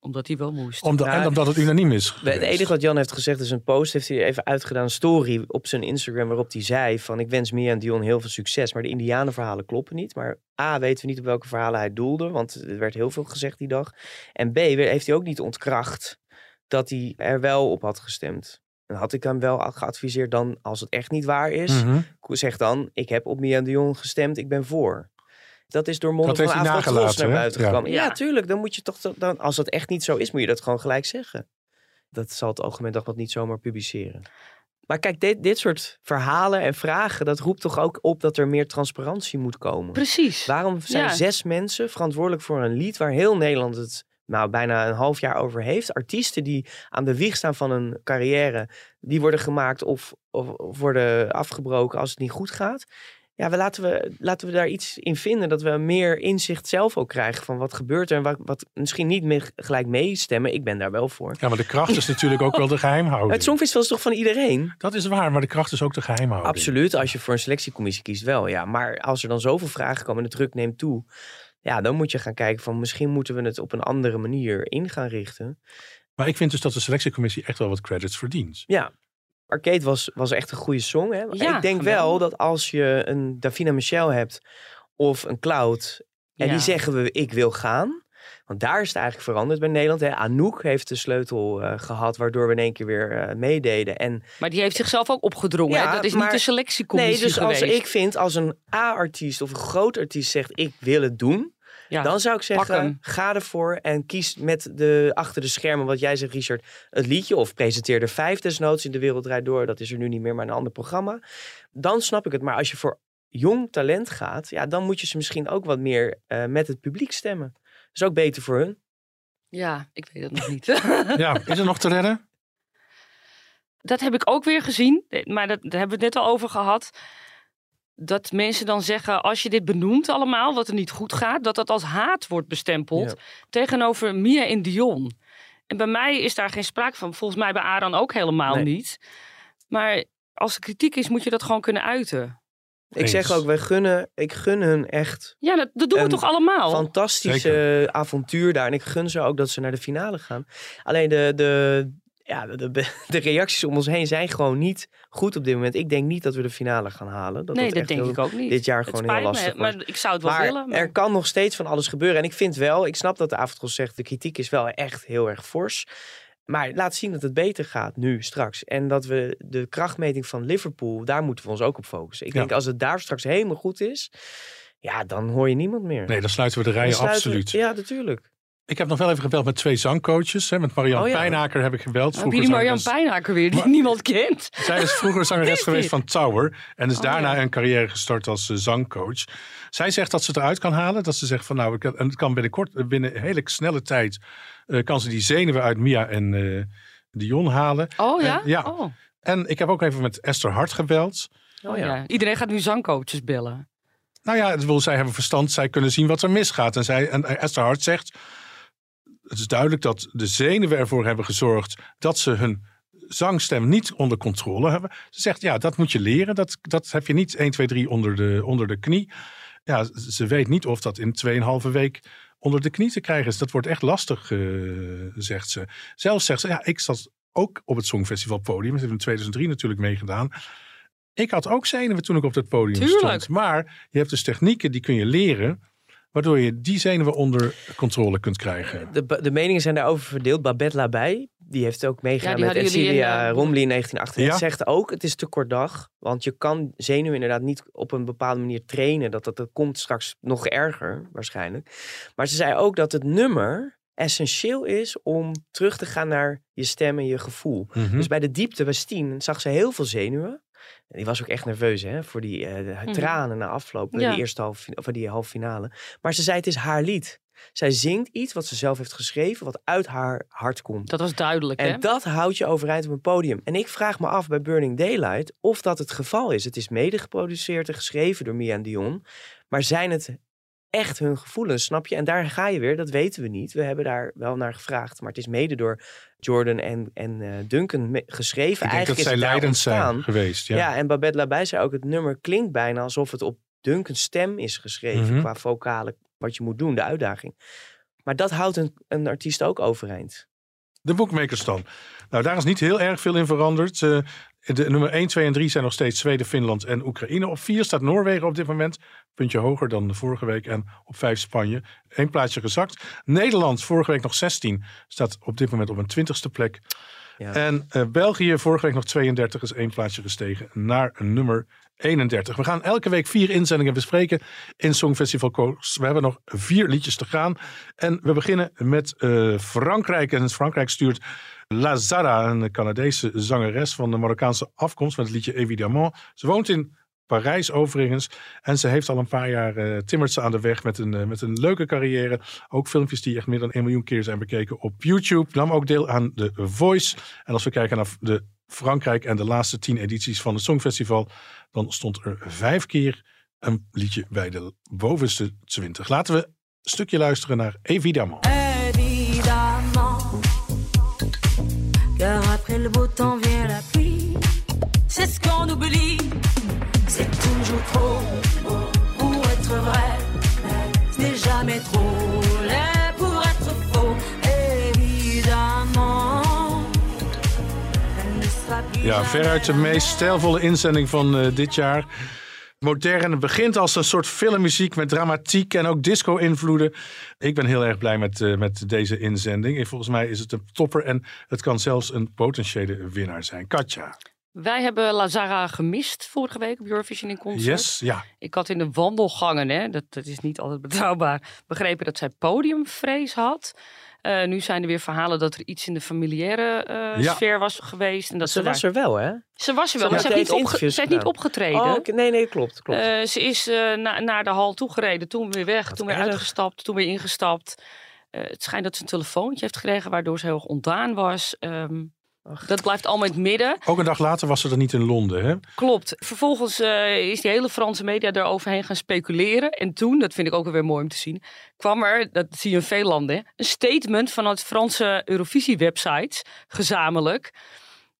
omdat hij wel moest. Omdat, Ja, en omdat het unaniem is Het enige wat Jan heeft gezegd is een post. Heeft hij even uitgedaan, een story op zijn Instagram. Waarop hij zei van ik wens Mia en Dion heel veel succes. Maar de Indianenverhalen kloppen niet. Maar A, weten we niet op welke verhalen hij doelde. Want er werd heel veel gezegd die dag. En B, heeft hij ook niet ontkracht dat hij er wel op had gestemd. Dan had ik hem wel geadviseerd dan, als het echt niet waar is. Mhm. Zeg dan, ik heb op Mia en Dion gestemd, ik ben voor. Dat is door monden Dat van Avrotros naar buiten Ja. gekomen. Ja. Ja. tuurlijk. Dan moet je toch, dan, als dat echt niet zo is, moet je dat gewoon gelijk zeggen. Dat zal het Algemeen Dagblad niet zomaar publiceren. Maar kijk, dit, dit soort verhalen en vragen, dat roept toch ook op dat er meer transparantie moet komen. Precies. Waarom zijn Ja. zes mensen verantwoordelijk voor een lied waar heel Nederland het nou, bijna een half jaar over heeft? Artiesten die aan de wieg staan van een carrière, die worden gemaakt of, of, of worden afgebroken als het niet goed gaat. Ja, we laten, we, laten we daar iets in vinden. Dat we meer inzicht zelf ook krijgen van wat gebeurt er. En wat, wat misschien niet meer gelijk meestemmen. Ik ben daar wel voor. Ja, maar de kracht is natuurlijk ook wel de geheimhouding. Het Songfestival is toch van iedereen? Dat is waar, maar de kracht is ook de geheimhouding. Absoluut, als je voor een selectiecommissie kiest wel, ja. Maar als er dan zoveel vragen komen en de druk neemt toe... ja, dan moet je gaan kijken van misschien moeten we het op een andere manier in gaan richten. Maar ik vind dus dat de selectiecommissie echt wel wat credits verdient. Ja, Arcade was, was echt een goede song, hè. Ja, ik denk wel dat als je een Davina Michel hebt of een Cloud... en Ja. die zeggen we, ik wil gaan... Want daar is het eigenlijk veranderd bij Nederland. Hè. Anouk heeft de sleutel eh, gehad, waardoor we in één keer weer eh, meededen. En Maar die heeft zichzelf ook opgedrongen. Ja, hè? Dat is maar- niet de selectiecommissie Nee, dus als ik vind, als een A-artiest of een groot artiest zegt ik wil het doen, ja. dan zou ik zeggen ga ervoor en kies met de achter de schermen, wat jij zegt Richard, het liedje of presenteer er vijf desnoods in de wereld draait door. Dat is er nu niet meer, maar een ander programma. Dan snap ik het. Maar als je voor jong talent gaat, ja, dan moet je ze misschien ook wat meer eh, met het publiek stemmen. Is ook beter voor hun. Ja, ik weet het nog niet. Ja, is er nog te redden? dat heb ik ook weer gezien, maar dat, daar hebben we het net al over gehad. Dat mensen dan zeggen, als je dit benoemt allemaal, wat er niet goed gaat, dat dat als haat wordt bestempeld Ja. tegenover Mia en Dion. En bij mij is daar geen sprake van. Volgens mij bij Aran ook helemaal Nee. niet. Maar als er kritiek is, moet je dat gewoon kunnen uiten. Ik zeg ook, wij gunnen, ik gun hun echt Ja, dat, dat doen we Een toch allemaal? fantastische avontuur daar. En ik gun ze ook dat ze naar de finale gaan. Alleen de, de Ja, de, de, de reacties om ons heen zijn gewoon niet goed op dit moment. Ik denk niet dat we de finale gaan halen. Dat nee, dat denk heel- ik ook niet. dit jaar Het gewoon heel me, lastig. Maar ik zou het wel Maar willen. Maar... er kan nog steeds van alles gebeuren. En ik vind wel, ik snap dat de avondgos zegt, de kritiek is wel echt heel erg fors. Maar laat zien dat het beter gaat nu, straks. En dat we de krachtmeting van Liverpool, daar moeten we ons ook op focussen. Ik Ja. denk als het daar straks helemaal goed is, ja, dan hoor je niemand meer. Nee, dan sluiten we de rijen we- absoluut. Ja, natuurlijk. Ik heb nog wel even gebeld met twee zangcoaches. Hè. Met Marianne Oh ja. Pijnaker heb ik gebeld. Heb Vroeger je die Marjan zangeres- Pijnaker weer, die Maar- niemand kent? Zij is vroeger zangeres geweest van Tower. En is Oh, daarna ja. een carrière gestart als eh, zangcoach. Zij zegt dat ze het eruit kan halen. Dat ze zegt van nou, ik en het kan binnenkort, eh, binnen een hele snelle tijd, eh, kan ze die zenuwen uit Mia en Dion halen. Oh ja? En- ja. Oh. En ik heb ook even met Esther Hart gebeld. Oh, Oh, ja. ja. Iedereen gaat nu zangcoaches bellen. Nou ja, het wil, zij hebben verstand, zij kunnen zien wat er misgaat. En, zij, en Esther Hart zegt, het is duidelijk dat de zenuwen ervoor hebben gezorgd dat ze hun zangstem niet onder controle hebben. Ze zegt, ja, dat moet je leren. Dat, dat heb je niet 1, 2, 3 onder de, onder de knie. Ja, ze weet niet of dat in 2,5 week onder de knie te krijgen is. Dat wordt echt lastig, eh, zegt ze. Zelfs zegt ze, ja, ik zat ook op het Songfestival podium. Ze heeft in 2003 natuurlijk meegedaan. Ik had ook zenuwen toen ik op dat podium Tuurlijk. stond. Maar je hebt dus technieken die kun je leren, waardoor je die zenuwen onder controle kunt krijgen. De, de meningen zijn daarover verdeeld. Babette Labij, die heeft ook Ja, die met hadden jullie in, Cecilia eh, Romley in 1998. Ja. Zegt ook, het is te kort dag. Want je kan zenuwen inderdaad niet op een bepaalde manier trainen. Dat, dat, dat komt straks nog erger, waarschijnlijk. Maar ze zei ook dat het nummer essentieel is om terug te gaan naar je stem en je gevoel. Mhm. Dus bij de diepte was tien zag ze heel veel zenuwen. En die was ook echt nerveus hè, voor die eh, Mhm. tranen na afloop, Ja. die eerste halve, of die halve finale. Maar ze zei het is haar lied. Zij zingt iets wat ze zelf heeft geschreven, wat uit haar hart komt. Dat was duidelijk, hè? En dat houdt je overeind op een podium. En ik vraag me af bij Burning Daylight of dat het geval is. Het is mede geproduceerd en geschreven door Mia en Dion. Maar zijn het echt hun gevoelens, snap je? En daar ga je weer, dat weten we niet. We hebben daar wel naar gevraagd. Maar het is mede door Jordan en, en eh, Duncan geschreven. Ik denk dat Eigenlijk zij het daar leidend zijn geweest. Ja. Ja. en Babette Labij zei ook, het nummer klinkt bijna alsof het op Duncan's stem is geschreven. Mhm. Qua vocale, wat je moet doen, de uitdaging. Maar dat houdt een, een artiest ook overeind. De boekmakers dan. Nou, daar is niet heel erg veel in veranderd. Eh, de nummer 1, 2 en 3 zijn nog steeds Zweden, Finland en Oekraïne. Op 4 staat Noorwegen op dit moment. Puntje hoger dan de vorige week. En op 5 Spanje. Eén plaatsje gezakt. Nederland, vorige week nog 16, staat op dit moment op een 20ste plek. En eh, België, vorige week nog 32, is één plaatsje gestegen naar nummer 31. We gaan elke week vier inzendingen bespreken in Songfestival Coast. We hebben nog vier liedjes te gaan. En we beginnen met eh, Frankrijk. En Frankrijk stuurt Lazara, een Canadese zangeres van de Marokkaanse afkomst, met het liedje Évidemment. Ze woont in Parijs overigens. En ze heeft al een paar jaar timmert ze aan de weg met een, eh, met een leuke carrière. Ook filmpjes die echt meer dan 1 miljoen keer zijn bekeken op YouTube. Nam ook deel aan The Voice. En als we kijken naar de Frankrijk en de laatste tien edities van het Songfestival, dan stond er vijf keer een liedje bij de bovenste 20. Laten we een stukje luisteren naar Évidemment. Évidemment, car après le beau temps vient la pluie. C'est ce qu'on oublie, c'est toujours trop beau pour être vrai. Ce n'est jamais trop laid pour être faux. Évidemment, Ja, veruit de meest stijlvolle inzending van eh, dit jaar. Modern, het begint als een soort filmmuziek met dramatiek en ook disco-invloeden. Ik ben heel erg blij met, eh, met deze inzending. En volgens mij is het een topper en het kan zelfs een potentiële winnaar zijn. Katja. Wij hebben Lazara gemist vorige week op Eurovision in concert. Yes, ja. Ik had in de wandelgangen, hè, dat, dat is niet altijd betrouwbaar, begrepen dat zij podiumvrees had. Eh, nu zijn er weer verhalen dat er iets in de familiaire eh, Ja. sfeer was geweest. En dat Ze ze, was daar- er wel, hè? Ze was er wel, Ze maar ze heeft niet, opge- ze heeft niet opgetreden. Oh, oké. nee, nee, klopt. klopt. Eh, ze is eh, na- naar de hal toegereden, toen weer weg, Wat toen weer erg. uitgestapt, toen weer ingestapt. Eh, het schijnt dat ze een telefoontje heeft gekregen waardoor ze heel erg ontdaan was. Ehm, Ach. Dat blijft allemaal in het midden. Ook een dag later was ze er niet in Londen, hè? Klopt. Vervolgens eh, is die hele Franse media daaroverheen gaan speculeren. En toen, dat vind ik ook wel weer mooi om te zien, kwam er, dat zie je in veel landen, een statement vanuit Franse Eurovisie-websites, gezamenlijk.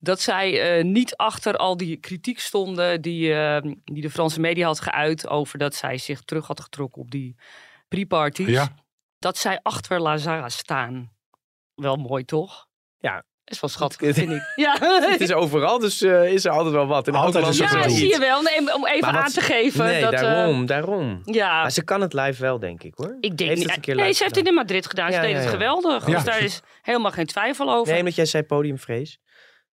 Dat zij eh, niet achter al die kritiek stonden die, eh, die de Franse media had geuit over dat zij zich terug had getrokken op die pre-parties. Ja. Dat zij achter Lazara staan. Wel mooi, toch? Is wel schattig, vind ik. Ja, Het is overal, dus eh, is er altijd wel wat. En Altijd elk is land ja zie je wel. Nee, om even aan te geven. Nee, dat, eh, daarom, daarom. ja, Maar ze kan het live wel, denk ik hoor. ik denk niet. nee, live ze heeft het in Madrid gedaan. Ze Ja, deed ja, het geweldig. Ja. Dus daar is helemaal geen twijfel over. Nee, omdat jij zei podiumvrees.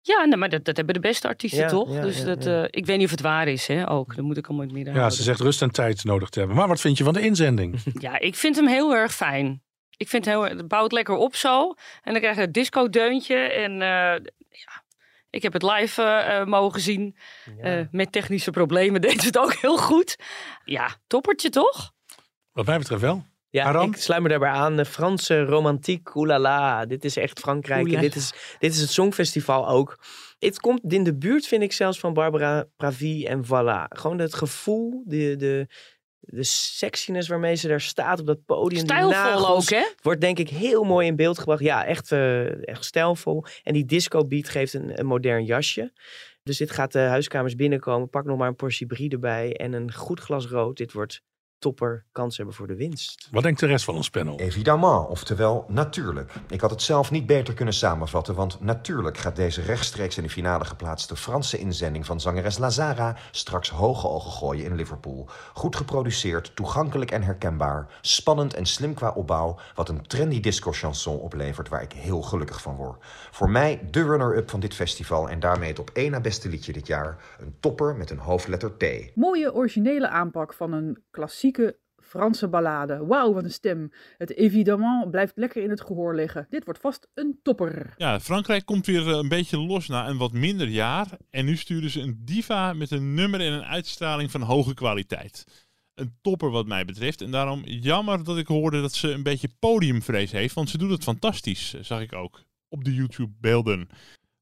Ja, nee, maar dat, dat hebben de beste artiesten Ja, toch? ja, dus ja, dat, ja. eh, ik weet niet of het waar is, hè, ook. Dat moet ik allemaal in het midden Ja, houden. ze zegt rust en tijd nodig te hebben. Maar wat vind je van de inzending? Ja, ik vind hem heel erg fijn. Ik vind heel, het bouwt lekker op zo. En dan krijg je het disco-deuntje. En eh, ja, ik heb het live eh, eh, mogen zien. Eh, met technische problemen deed ze het ook heel goed. Ja, toppertje toch? Wat mij betreft wel. Ja, Aram? ik sluit me daarbij aan. De Franse romantiek, oelala. Dit is echt Frankrijk. Oelala. dit is, dit is het Songfestival ook. Het komt in de buurt, vind ik zelfs, van Barbara Pravi en Voilà. Gewoon het gevoel, de, de, de sexiness waarmee ze daar staat op dat podium. die Stijlvol ook, hè? Wordt denk ik heel mooi in beeld gebracht. Ja, echt, eh, echt stijlvol. En die disco beat geeft een, een modern jasje. Dus dit gaat de huiskamers binnenkomen. Pak nog maar een portie brie erbij en een goed glas rood. Dit wordt topper. Kans hebben voor de winst. Wat denkt de rest van ons panel? Évidemment, oftewel natuurlijk. Ik had het zelf niet beter kunnen samenvatten, want natuurlijk gaat deze rechtstreeks in de finale geplaatste Franse inzending van zangeres Lazara straks hoge ogen gooien in Liverpool. Goed geproduceerd, toegankelijk en herkenbaar, spannend en slim qua opbouw, wat een trendy disco-chanson oplevert waar ik heel gelukkig van word. Voor mij de runner-up van dit festival en daarmee het op één na beste liedje dit jaar, een topper met een hoofdletter T. Mooie originele aanpak van een Franse ballade. Wauw, wat een stem. Het évidemment blijft lekker in het gehoor liggen. Dit wordt vast een topper. Ja, Frankrijk komt weer eh, een beetje los na een wat minder jaar. En nu sturen ze een diva met een nummer en een uitstraling van hoge kwaliteit. Een topper wat mij betreft. En daarom jammer dat ik hoorde dat ze een beetje podiumvrees heeft. Want ze doet het fantastisch, eh, zag ik ook. Op de YouTube beelden.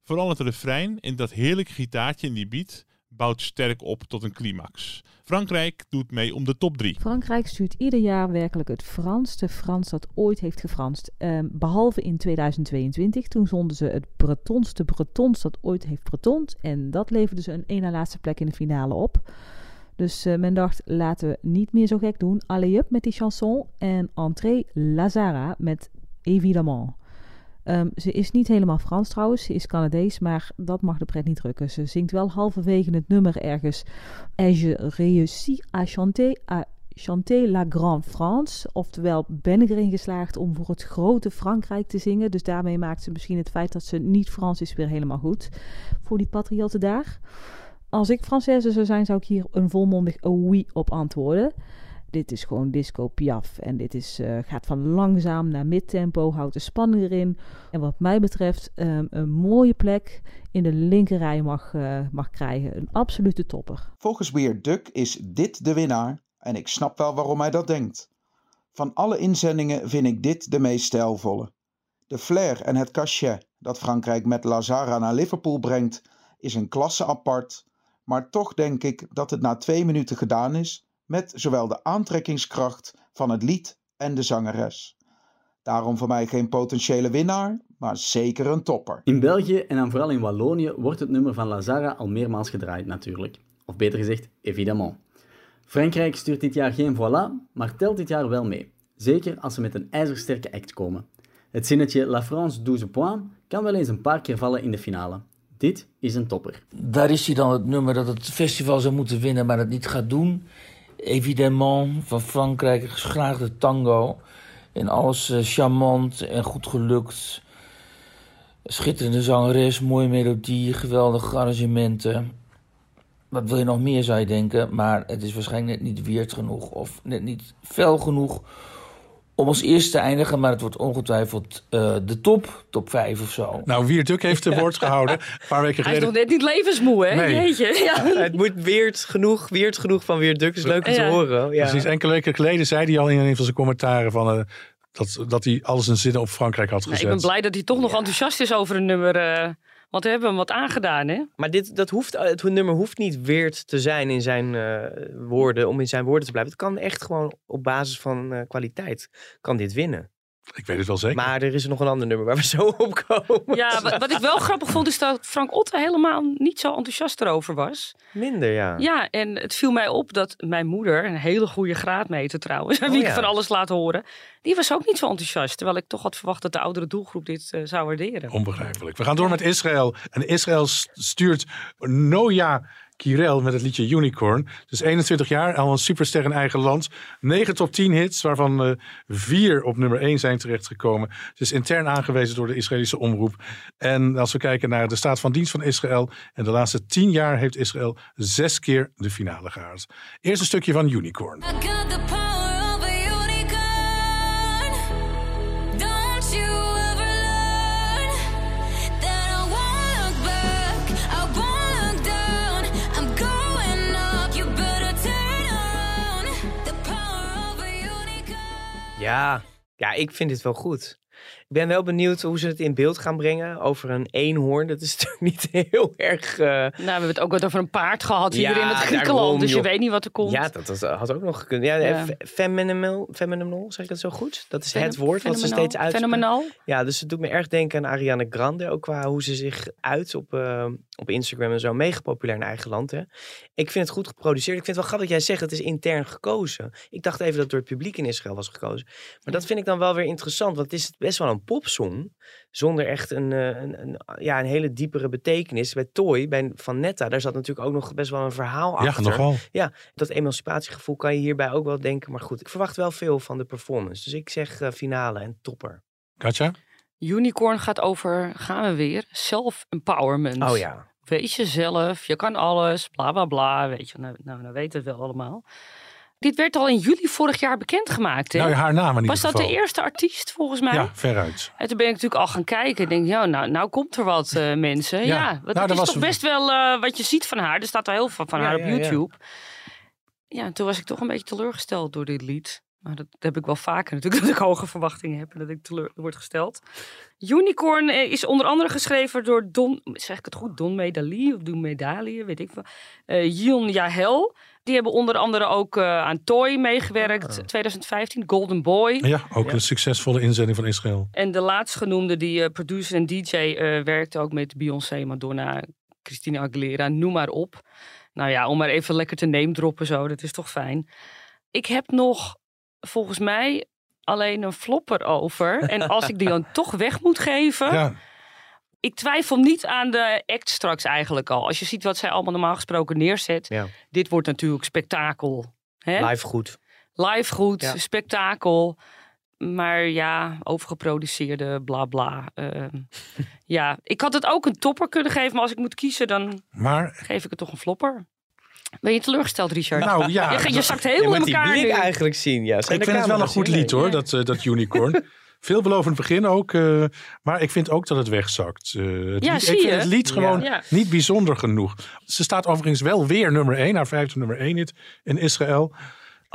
Vooral het refrein en dat heerlijke gitaartje in die beat bouwt sterk op tot een climax. Frankrijk doet mee om de top 3. Frankrijk stuurt ieder jaar werkelijk het Franste Frans dat ooit heeft gefranst. Ehm, behalve in 2022, toen zonden ze het Bretonste Bretons dat ooit heeft bretond. En dat leverde ze een één na laatste plek in de finale op. Dus eh, men dacht, laten we niet meer zo gek doen. Allez up met die chanson en entrée Lazara met Évidemment. Ehm, ze is niet helemaal Frans trouwens, ze is Canadees, maar dat mag de pret niet drukken. Ze zingt wel halverwege het nummer ergens Et je réussis à chanter, à chanter la grande France. Oftewel, ben ik erin geslaagd om voor het grote Frankrijk te zingen. Dus daarmee maakt ze misschien het feit dat ze niet Frans is weer helemaal goed. Voor die patriotten daar. Als ik Française zou zijn, zou ik hier een volmondig oui op antwoorden. Dit is gewoon disco piaf. En dit is, eh, gaat van langzaam naar midtempo. Houdt de spanning erin. En wat mij betreft ehm, een mooie plek in de linkerrij mag, eh, mag krijgen. Een absolute topper. Volgens Weird Duck is dit de winnaar en ik snap wel waarom hij dat denkt. Van alle inzendingen vind ik dit de meest stijlvolle. De flair en het cachet dat Frankrijk met Lazara naar Liverpool brengt is een klasse apart, maar toch denk ik dat het na twee minuten gedaan is met zowel de aantrekkingskracht van het lied en de zangeres. Daarom voor mij geen potentiële winnaar, maar zeker een topper. In België en dan vooral in Wallonië wordt het nummer van Lazara al meermaals gedraaid natuurlijk. Of beter gezegd, évidemment. Frankrijk stuurt dit jaar geen voilà, maar telt dit jaar wel mee. Zeker als ze met een ijzersterke act komen. Het zinnetje La France 12 points kan wel eens een paar keer vallen in de finale. Dit is een topper. Daar is hij dan het nummer dat het festival zou moeten winnen, maar het niet gaat doen. Evidemment van Frankrijk, een geschraagde tango. En alles eh, charmant en goed gelukt. Schitterende zangeres, mooie melodie, geweldige arrangementen. Wat wil je nog meer, zou je denken. Maar het is waarschijnlijk net niet weerd genoeg of net niet fel genoeg om als eerste te eindigen. Maar het wordt ongetwijfeld eh, de top, top 5 of zo. Nou, Wierduk heeft de woord gehouden. Een paar weken Hij is geleden. nog net niet levensmoe, hè? Nee. Jeetje. Ja. Het moet weird genoeg, weird genoeg van Weird Duck. is leuk om te horen. Ja. Precies, enkele weken geleden zei hij al in een van zijn commentaren van, eh, dat, dat hij alles in zinnen op Frankrijk had Nou, gezet. ik ben blij dat hij toch nog enthousiast is over een nummer. eh, want we hebben hem wat aangedaan, hè? Maar dit, dat hoeft, het nummer hoeft niet weird te zijn in zijn eh, woorden, om in zijn woorden te blijven. Het kan echt gewoon op basis van eh, kwaliteit, kan dit winnen. Ik weet het wel zeker. Maar er is nog een ander nummer waar we zo op komen. Ja, wat, wat ik wel grappig vond is dat Frank Otte helemaal niet zo enthousiast erover was. Minder, ja. Ja, en het viel mij op dat mijn moeder, een hele goede graadmeter trouwens, Oh, wie ik van alles laat horen, die was ook niet zo enthousiast. Terwijl ik toch had verwacht dat de oudere doelgroep dit eh, zou waarderen. Onbegrijpelijk. We gaan door met Israël. En Israël st- stuurt Noja Kirel met het liedje Unicorn. Dus 21 jaar, al een superster in eigen land. 9 top 10 hits, waarvan eh, vier op nummer 1 zijn terechtgekomen. Ze is intern aangewezen door de Israëlische omroep. En als we kijken naar de staat van dienst van Israël. En de laatste 10 jaar heeft Israël zes keer de finale gehaald. Eerst een stukje van Unicorn. Ja. ja, ik vind dit wel goed. Ik ben wel benieuwd hoe ze het in beeld gaan brengen over een eenhoorn. Dat is toch niet heel erg... eh, Nou, we hebben het ook wat over een paard gehad hier Ja, in het Griekenland. daarom, dus je weet niet wat er komt. Ja, dat, dat had ook nog gekund. Ja, Ja. Phenomenal, phenomenal, zeg ik dat zo goed? Dat is het woord wat ze steeds uitspreken. Fenomenaal. Ja, dus het doet me erg denken aan Ariana Grande. Ook qua hoe ze zich uit op, eh, op Instagram en zo. Mega populair in eigen land. Hè? Ik vind het goed geproduceerd. Ik vind het wel grappig dat jij zegt het is intern gekozen. Ik dacht even dat het door het publiek in Israël was gekozen. Maar dat vind ik dan wel weer interessant. Want het is best wel een popsong. Zonder echt een, eh, een, een, ja, een hele diepere betekenis. Bij Toy, bij Van Netta, daar zat natuurlijk ook nog best wel een verhaal Ja, achter. nogal. Ja, dat emancipatiegevoel kan je hierbij ook wel denken. Maar goed, ik verwacht wel veel van de performance. Dus ik zeg eh, finale en topper. Katja? Unicorn gaat over, gaan we weer, self-empowerment. Oh ja. Wees jezelf, je kan alles, bla bla bla. Weet je, nou, nou, nou weten we het wel allemaal. Dit werd al in juli vorig jaar bekendgemaakt. Hè? Nou, haar naam in Was dat geval. de eerste artiest volgens mij? Ja, veruit. En toen ben ik natuurlijk al gaan kijken. Ik denk, ja, nou, nou komt er wat, eh, mensen. Ja. Ja, Nou, want het er is was- toch best wel eh, wat je ziet van haar. Er staat al heel veel van Ja, haar op. YouTube. Ja, en toen was ik toch een beetje teleurgesteld door dit lied. Maar dat heb ik wel vaker natuurlijk, dat ik hoge verwachtingen heb en dat ik teleur word gesteld. Unicorn eh, is onder andere geschreven door Don, zeg ik het goed, Don Medali of Don Medalie, weet ik wel. Eh Yion Yahel. Die hebben onder andere ook eh, aan Toy meegewerkt, 2015, Golden Boy. Ja, ook een succesvolle inzending van Israël. En de laatstgenoemde, die eh, producer en DJ, eh, werkte ook met Beyoncé, Madonna, Christina Aguilera, noem maar op. Nou ja, om maar even lekker te name droppen zo, dat is toch fijn. Ik heb nog, volgens mij, alleen een flopper over. En als ik die dan toch weg moet geven... Ja, Ik twijfel niet aan de act straks eigenlijk al. Als je ziet wat zij allemaal normaal gesproken neerzet. Ja. Dit wordt natuurlijk spektakel. Hè? Live goed. Live goed, Ja. spektakel. Maar ja, overgeproduceerde bla bla. Ehm, ja, ik had het ook een topper kunnen geven. Maar als ik moet kiezen, dan maar geef ik het toch een flopper. Ben je teleurgesteld, Richard? Nou, ja. Je, je zakt helemaal in die elkaar blik nu. eigenlijk zien. Ja. Ik vind het wel een goed lied hoor, Ja. dat, eh, dat Unicorn. Veelbelovend begin ook, eh, maar ik vind ook dat het wegzakt. Eh, het Ja, lied, zie ik vind je? het lied gewoon Ja. niet bijzonder genoeg. Ze staat overigens wel weer nummer 1, haar vijfde nummer 1 hit in Israël.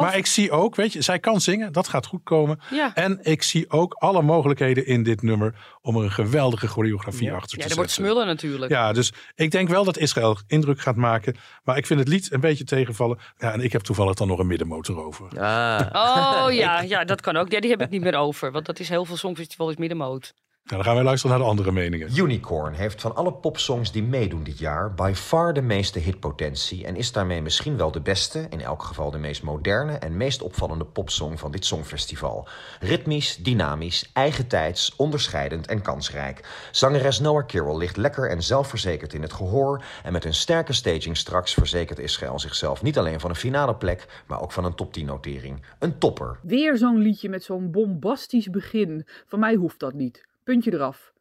Maar ik zie ook, weet je, zij kan zingen, dat gaat goed komen. Ja. En ik zie ook alle mogelijkheden in dit nummer om er een geweldige choreografie achter te Ja, er zetten. wordt smullen natuurlijk. Ja, dus ik denk wel dat Israël indruk gaat maken. Maar ik vind het lied een beetje tegenvallen. Ja, en ik heb toevallig dan nog een middenmotor over. Ah. Oh ja, ja, dat kan ook. Ja, die heb ik niet meer over. Want dat is heel veel songfestival is middenmoot. Nou, dan gaan wij luisteren naar de andere meningen. Unicorn heeft van alle popsongs die meedoen dit jaar by far de meeste hitpotentie en is daarmee misschien wel de beste, in elk geval de meest moderne en meest opvallende popsong van dit songfestival. Ritmisch, dynamisch, eigentijds, onderscheidend en kansrijk. Zangeres Noah Kirel ligt lekker en zelfverzekerd in het gehoor en met een sterke staging straks verzekert Israël zichzelf niet alleen van een finale plek, maar ook van een top 10 notering. Een topper. Weer zo'n liedje met zo'n bombastisch begin. Van mij hoeft dat niet. Puntje eraf.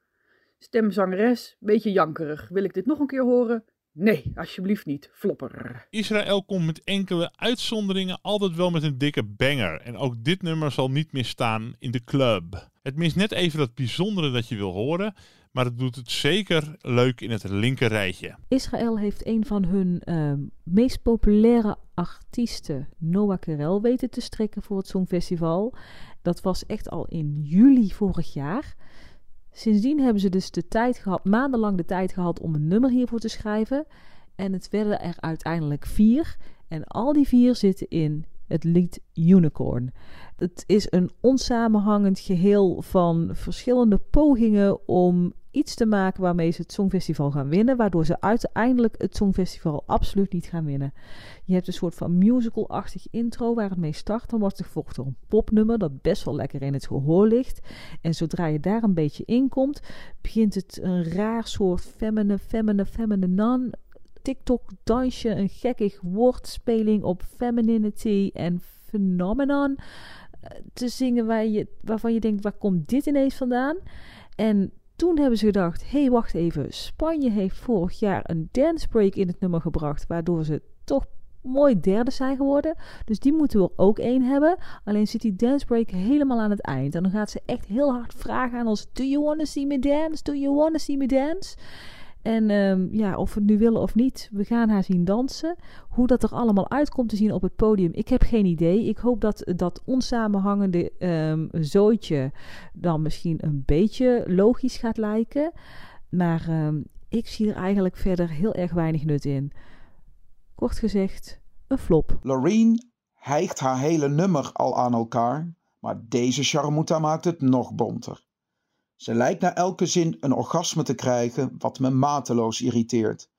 Stemzangeres, beetje jankerig. Wil ik dit nog een keer horen? Nee, alsjeblieft niet. Flopper. Israël komt met enkele uitzonderingen altijd wel met een dikke banger. En ook dit nummer zal niet meer staan in de club. Het mist net even dat bijzondere dat je wil horen, maar het doet het zeker leuk in het linker rijtje. Israël heeft een van hun ehm, meest populaire artiesten, Noah Kerel, weten te strekken voor het Songfestival. Dat was echt al in juli vorig jaar. Sindsdien hebben ze dus de tijd gehad, maandenlang de tijd gehad om een nummer hiervoor te schrijven. En het werden er uiteindelijk vier. En al die vier zitten in het lied Unicorn. Het is een onsamenhangend geheel van verschillende pogingen om iets te maken waarmee ze het Songfestival gaan winnen, waardoor ze uiteindelijk het Songfestival absoluut niet gaan winnen. Je hebt een soort van musical-achtig intro waar het mee start. Dan wordt het gevolgd door een popnummer dat best wel lekker in het gehoor ligt. En zodra je daar een beetje in komt, begint het een raar soort feminine, feminine, feminine non TikTok-dansje, een gekkig woordspeling op femininity en phenomenon eh, te zingen waar je, waarvan je denkt, waar komt dit ineens vandaan? En toen hebben ze gedacht, hé, hey, wacht even, Spanje heeft vorig jaar een dance break in het nummer gebracht, waardoor ze toch mooi derde zijn geworden. Dus die moeten we er ook één hebben. Alleen zit die dance break helemaal aan het eind. En dan gaat ze echt heel hard vragen aan ons, do you wanna see me dance? Do you wanna see me dance? En um, ja, of we het nu willen of niet, we gaan haar zien dansen. Hoe dat er allemaal uitkomt te zien op het podium, ik heb geen idee. Ik hoop dat dat onsamenhangende um, dan misschien een beetje logisch gaat lijken. Maar um, ik zie er eigenlijk verder heel erg weinig nut in. Kort gezegd, een flop. Loreen hijgt haar hele nummer al aan elkaar, maar deze charmouta maakt het nog bonter. Ze lijkt na elke zin een orgasme te krijgen, wat me mateloos irriteert.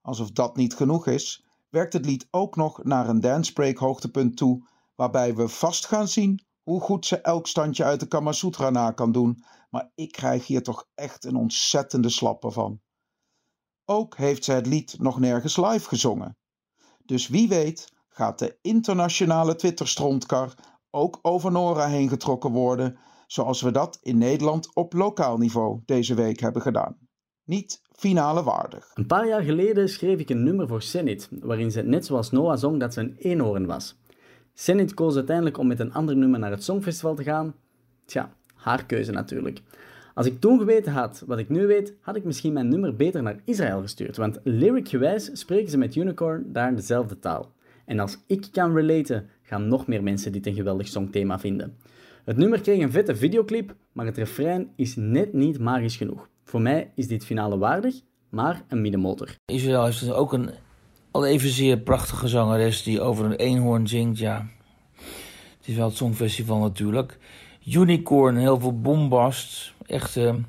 Alsof dat niet genoeg is, werkt het lied ook nog naar een dancebreak hoogtepunt toe, waarbij we vast gaan zien hoe goed ze elk standje uit de Kamasutra na kan doen, maar ik krijg hier toch echt een ontzettende slappe van. Ook heeft ze het lied nog nergens live gezongen. Dus wie weet gaat de internationale Twitter-strontkar ook over Nora heen getrokken worden zoals we dat in Nederland op lokaal niveau deze week hebben gedaan. Niet finale waardig. Een paar jaar geleden schreef ik een nummer voor Senit, waarin ze net zoals Noah zong dat ze een eenhoorn was. Senit koos uiteindelijk om met een ander nummer naar het Songfestival te gaan. Tja, haar keuze natuurlijk. Als ik toen geweten had wat ik nu weet, had ik misschien mijn nummer beter naar Israël gestuurd, want lyricgewijs spreken ze met Unicorn daar dezelfde taal. En als ik kan relaten, gaan nog meer mensen dit een geweldig songthema vinden. Het nummer kreeg een vette videoclip, maar het refrein is net niet magisch genoeg. Voor mij is dit finale waardig, maar een middenmotor. Israël heeft dus ook een al evenzeer prachtige zangeres die over een eenhoorn zingt. Ja, het is wel het Songfestival natuurlijk. Unicorn, heel veel bombast. Echte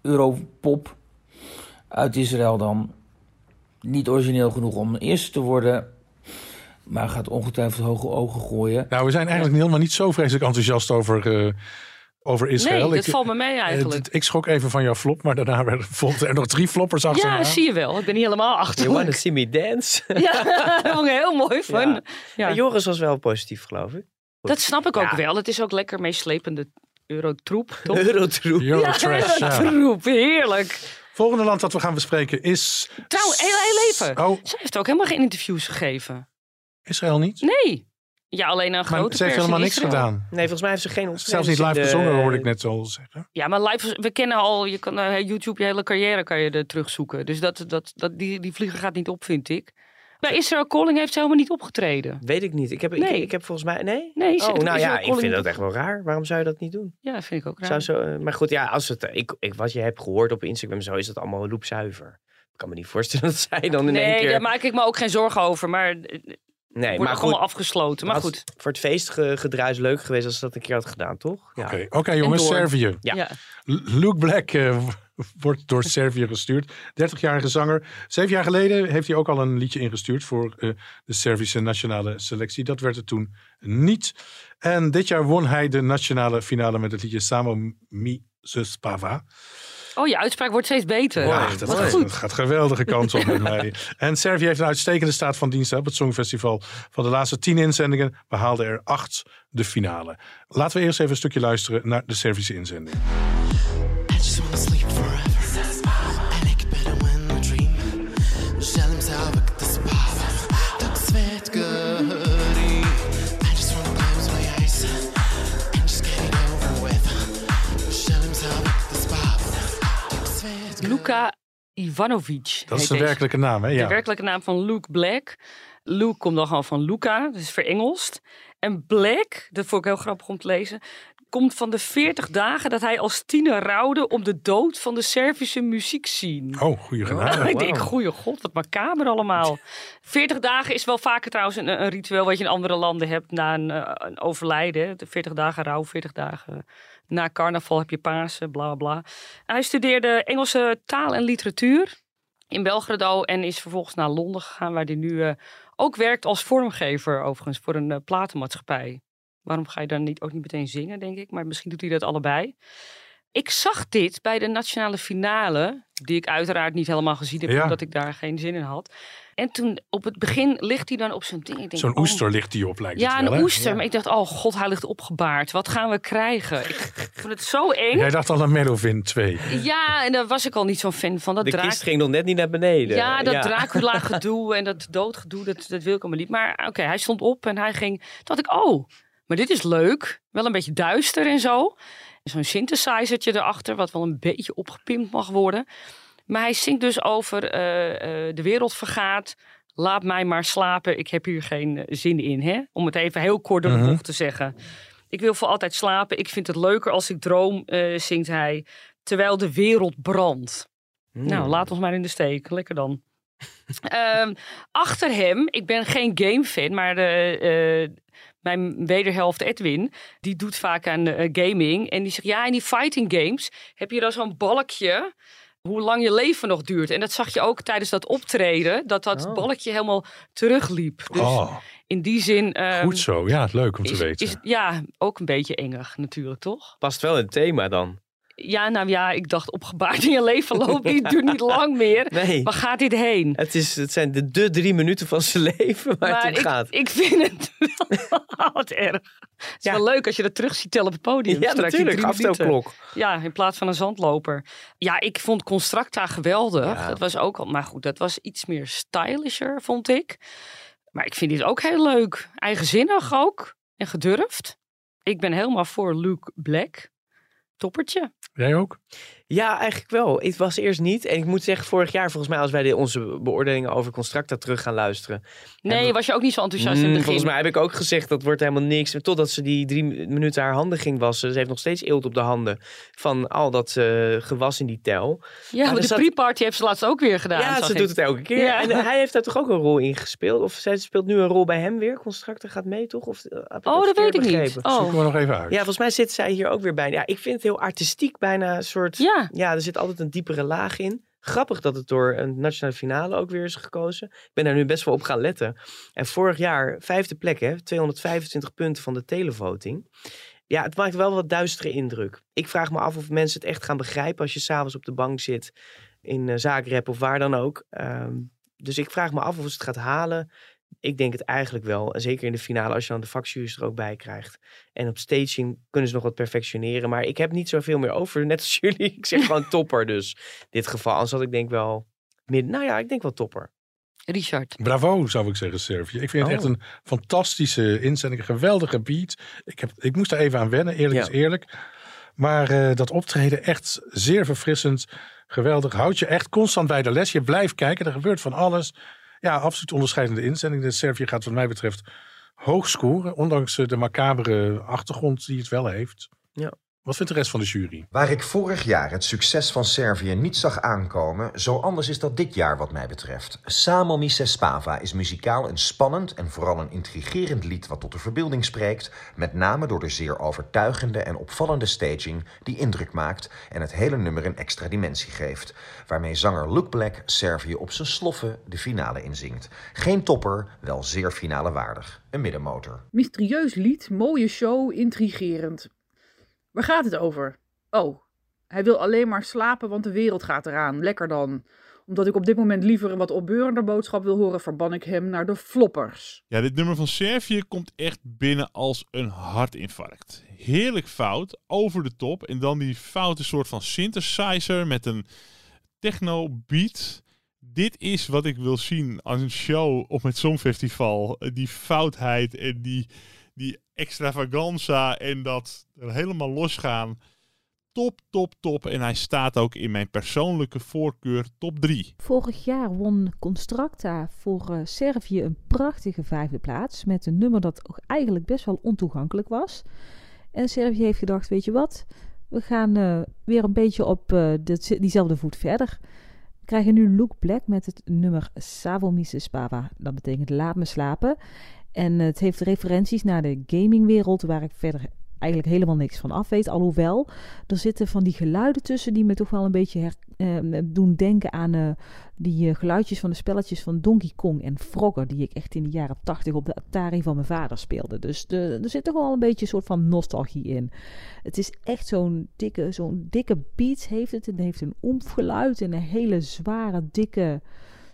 europop uit Israël dan. Niet origineel genoeg om eerste te worden. Maar gaat ongetwijfeld hoge ogen gooien. Nou, we zijn eigenlijk helemaal niet zo vreselijk enthousiast over, uh, over Israël. Nee, dat valt me mee eigenlijk. Uh, ik schrok even van jouw flop, maar daarna werden, volgden er nog drie floppers achter. Ja, zie je wel. Ik ben niet helemaal achter. You want to see me dance? ja, dat vond ik heel mooi van. Ja. Ja. Joris was wel positief, geloof ik. Dat snap ik ook wel. Het is ook lekker meeslepende eurotroep, toch? Eurotroep. Eurotrash, ja. Eurotroep, heerlijk. Volgende land dat we gaan bespreken is... Trouwens, heel, heel even. Oh. Ze heeft ook helemaal geen interviews gegeven. Israël niet? Nee. Ja, alleen een grote Maar ze heeft helemaal niks gedaan. Nee, volgens mij heeft ze geen Zelfs niet live gezongen, hoorde ik net zo zeggen. Ja, maar live, we kennen al, je kan uh, YouTube, je hele carrière kan je er terugzoeken. Dus dat, dat, dat, die, die vlieger gaat niet op, vind ik. Bij Israel Calling heeft ze helemaal niet opgetreden. Weet ik niet. Ik heb, Nee. ik, ik heb volgens mij... Nee? Nee, ze oh, nou ja, ik vind dat echt wel raar. Waarom zou je dat niet doen? Ja, dat vind ik ook raar. Zou zo, uh, maar goed, ja, als het, ik, ik, wat je hebt gehoord op Instagram, zo is het allemaal loopzuiver. Ik kan me niet voorstellen dat zij dan in één nee, keer... daar maak ik me ook geen zorgen over. Maar eh, Nee, wordt maar allemaal goed. afgesloten. Maar goed. Voor het feestgedruis leuk geweest als ze dat een keer had gedaan, toch? Ja. Oké, Oké, jongens. Servië. Ja. Ja. Luke Black eh, wordt door Servië gestuurd. 30-jarige zanger. Zeven jaar geleden heeft hij ook al een liedje ingestuurd voor eh, de Servische nationale selectie. Dat werd het toen niet. En dit jaar won hij de nationale finale met het liedje Samo mi spava. Oh, je uitspraak wordt steeds beter. Ja, dat Wat goed. gaat geweldige kant op met mij. En Servië heeft een uitstekende staat van dienst op het Songfestival. Van de laatste tien inzendingen behaalden er acht de finale. Laten we eerst even een stukje luisteren naar de Servische inzending. Luka Ivanovic. Dat is de deze. werkelijke naam, hè? Ja. De werkelijke naam van Luke Black. Luke komt dan gewoon van Luca, dus verengelst. En Black, dat vond ik heel grappig om te lezen, komt van de 40 dagen dat hij als tiener rouwde om de dood van de Servische muziekscene. Oh, goede genade. ik denk, goeie god, wat macaber allemaal. 40 dagen is wel vaker trouwens een, een ritueel wat je in andere landen hebt na een, eh, een overlijden. De 40 dagen rouw, 40 dagen na carnaval heb je Pasen, bla bla. Hij studeerde Engelse taal en literatuur in Belgrado en is vervolgens naar Londen gegaan, waar hij nu eh, ook werkt als vormgever, overigens, voor een eh, platenmaatschappij. Waarom ga je dan niet, ook niet meteen zingen, denk ik? Maar misschien doet hij dat allebei. Ik zag dit bij de nationale finale, die ik uiteraard niet helemaal gezien heb, Ja. omdat ik daar geen zin in had. En toen op het begin ligt hij dan op zijn ding. Zo'n oh, oester ligt die op, lijkt Ja, het wel, een hè? oester. Maar ik dacht, oh god, hij ligt opgebaard. Wat gaan we krijgen? Ik vond het zo eng. Jij dacht al aan Melovin 2. Ja, en daar was ik al niet zo'n fan van. Dat De draak- kist ging nog net niet naar beneden. ja, dat Dracula gedoe en dat doodgedoe, dat, dat wil ik allemaal niet. Maar oké, hij stond op en hij ging. Toen dacht ik, oh, maar dit is leuk. Wel een beetje duister en zo. Zo'n synthesizertje erachter, wat wel een beetje opgepimpt mag worden. Maar hij zingt dus over eh, eh, de wereld vergaat. Laat mij maar slapen. Ik heb hier geen eh, zin in. Hè? Om het even heel kort door de Mhm. te zeggen. Ik wil voor altijd slapen. Ik vind het leuker als ik droom, zingt hij. Terwijl de wereld brandt. Hmm. Nou, laat ons maar in de steek. Lekker dan. Ehm, achter hem, ik ben geen gamefan, maar de, mijn wederhelft Edwin, die doet vaak aan eh, gaming. En die zegt, ja, in die fighting games heb je dan zo'n balkje hoe lang je leven nog duurt. En dat zag je ook tijdens dat optreden, dat dat Oh. balkje helemaal terugliep. Dus Oh, in die zin... ehm, goed zo. Ja, leuk om te weten. is, ja, ook een beetje engig natuurlijk, toch? Past wel in het thema dan. Ja, nou ja, ik dacht opgebaard in je leven loopt niet, duurt niet lang meer. Nee. Waar gaat dit heen? Het, is, het zijn de, de drie minuten van zijn leven waar maar het om ik, gaat. ik vind het wel wat erg. Het is wel leuk als je dat terug ziet tellen op het podium. Ja, straks natuurlijk, aftelklok. Ja, in plaats van een zandloper. Ja, ik vond Constructa geweldig. Dat was ook al, maar goed, dat was iets meer stylischer, vond ik. Maar ik vind dit ook heel leuk. Eigenzinnig ook. En gedurfd. Ik ben helemaal voor Luke Black. Toppertje. Jij ook? Ja, eigenlijk wel. Het was eerst niet. En ik moet zeggen, vorig jaar volgens mij, als wij de, onze beoordelingen over Constructa terug gaan luisteren. Nee, was je ook niet zo enthousiast in Mm, het begin? Volgens mij heb ik ook gezegd, dat wordt helemaal niks. Totdat ze die drie minuten haar handen ging wassen. Ze heeft nog steeds eelt op de handen van al dat eh, gewas in die tel. Ja, Maar maar de zat- pre-party heeft ze laatst ook weer gedaan. Ja, ze ik. doet het elke keer. Ja. En eh, hij heeft daar toch ook een rol in gespeeld? Of zij speelt nu een rol bij hem weer? Constructa gaat mee, toch? Of, eh, Oh, dat weet ik niet. begrepen? Oh. Zoeken we nog even uit. Ja, volgens mij zit zij hier ook weer bij. Ja, ik vind het heel artistiek, bijna een soort... Ja. Ja, er zit altijd een diepere laag in. Grappig dat het door een nationale finale ook weer is gekozen. Ik ben daar nu best wel op gaan letten. En vorig jaar, vijfde plek, hè, 225 punten van de televoting. Ja, het maakt wel wat duistere indruk. Ik vraag me af of mensen het echt gaan begrijpen als je s'avonds op de bank zit in eh, Zagreb of waar dan ook. Ehm, dus ik vraag me af of ze het gaat halen. Ik denk het eigenlijk wel. En Zeker in de finale als je dan de vakjuries er ook bij krijgt. En op staging kunnen ze nog wat perfectioneren. Maar ik heb niet zoveel meer over. Net als jullie. Ik zeg gewoon topper dus. In dit geval. Anders had ik denk wel... Midden, nou ja, ik denk wel topper. Richard. Bravo, zou ik zeggen, Servië. Ik vind het Oh. echt een fantastische inzending. Een geweldige beat. Ik, heb, ik moest er even aan wennen, eerlijk Ja. is eerlijk. Maar eh, dat optreden echt zeer verfrissend. Geweldig. Houd je echt constant bij de les. Je blijft kijken. Er gebeurt van alles. Ja, absoluut onderscheidende inzending. De Servië gaat wat mij betreft hoog scoren. Ondanks eh, de macabere achtergrond die het wel heeft. Ja. Wat vindt de rest van de jury? Waar ik vorig jaar het succes van Servië niet zag aankomen, zo anders is dat dit jaar wat mij betreft. Samo mi se spava is muzikaal een spannend en vooral een intrigerend lied wat tot de verbeelding spreekt, met name door de zeer overtuigende en opvallende staging die indruk maakt en het hele nummer een extra dimensie geeft, waarmee zanger Luke Black Servië op zijn sloffen de finale inzingt. Geen topper, wel zeer finale waardig. Een middenmotor. Mysterieus lied, mooie show, intrigerend. Waar gaat het over? Oh, hij wil alleen maar slapen, want de wereld gaat eraan. Lekker dan. Omdat ik op dit moment liever een wat opbeurender boodschap wil horen, verban ik hem naar de floppers. Ja, dit nummer van Servië komt echt binnen als een hartinfarct. Heerlijk fout, over de top. En dan die foute soort van synthesizer met een techno beat. Dit is wat ik wil zien als een show op het Songfestival. Die foutheid en die, die extravaganza en dat helemaal losgaan. Top, top, top. En hij staat ook in mijn persoonlijke voorkeur top 3. Vorig jaar won Constructa voor eh, Servië een prachtige vijfde plaats. Met een nummer dat eigenlijk best wel ontoegankelijk was. En Servië heeft gedacht, weet je wat, we gaan eh, weer een beetje op eh, dit- diezelfde voet verder. We krijgen nu Luke Black met het nummer Savo mi se spava. Dat betekent laat me slapen. En het heeft referenties naar de gamingwereld, waar ik verder eigenlijk helemaal niks van af weet. Alhoewel, er zitten van die geluiden tussen die me toch wel een beetje her- eh, doen denken aan eh, die eh, geluidjes van de spelletjes van Donkey Kong en Frogger, die ik echt in de jaren 80 op de Atari van mijn vader speelde. Dus de, er zit toch wel een beetje een soort van nostalgie in. Het is echt zo'n dikke, zo'n dikke beat heeft het. Het heeft een omfgeluid en een hele zware, dikke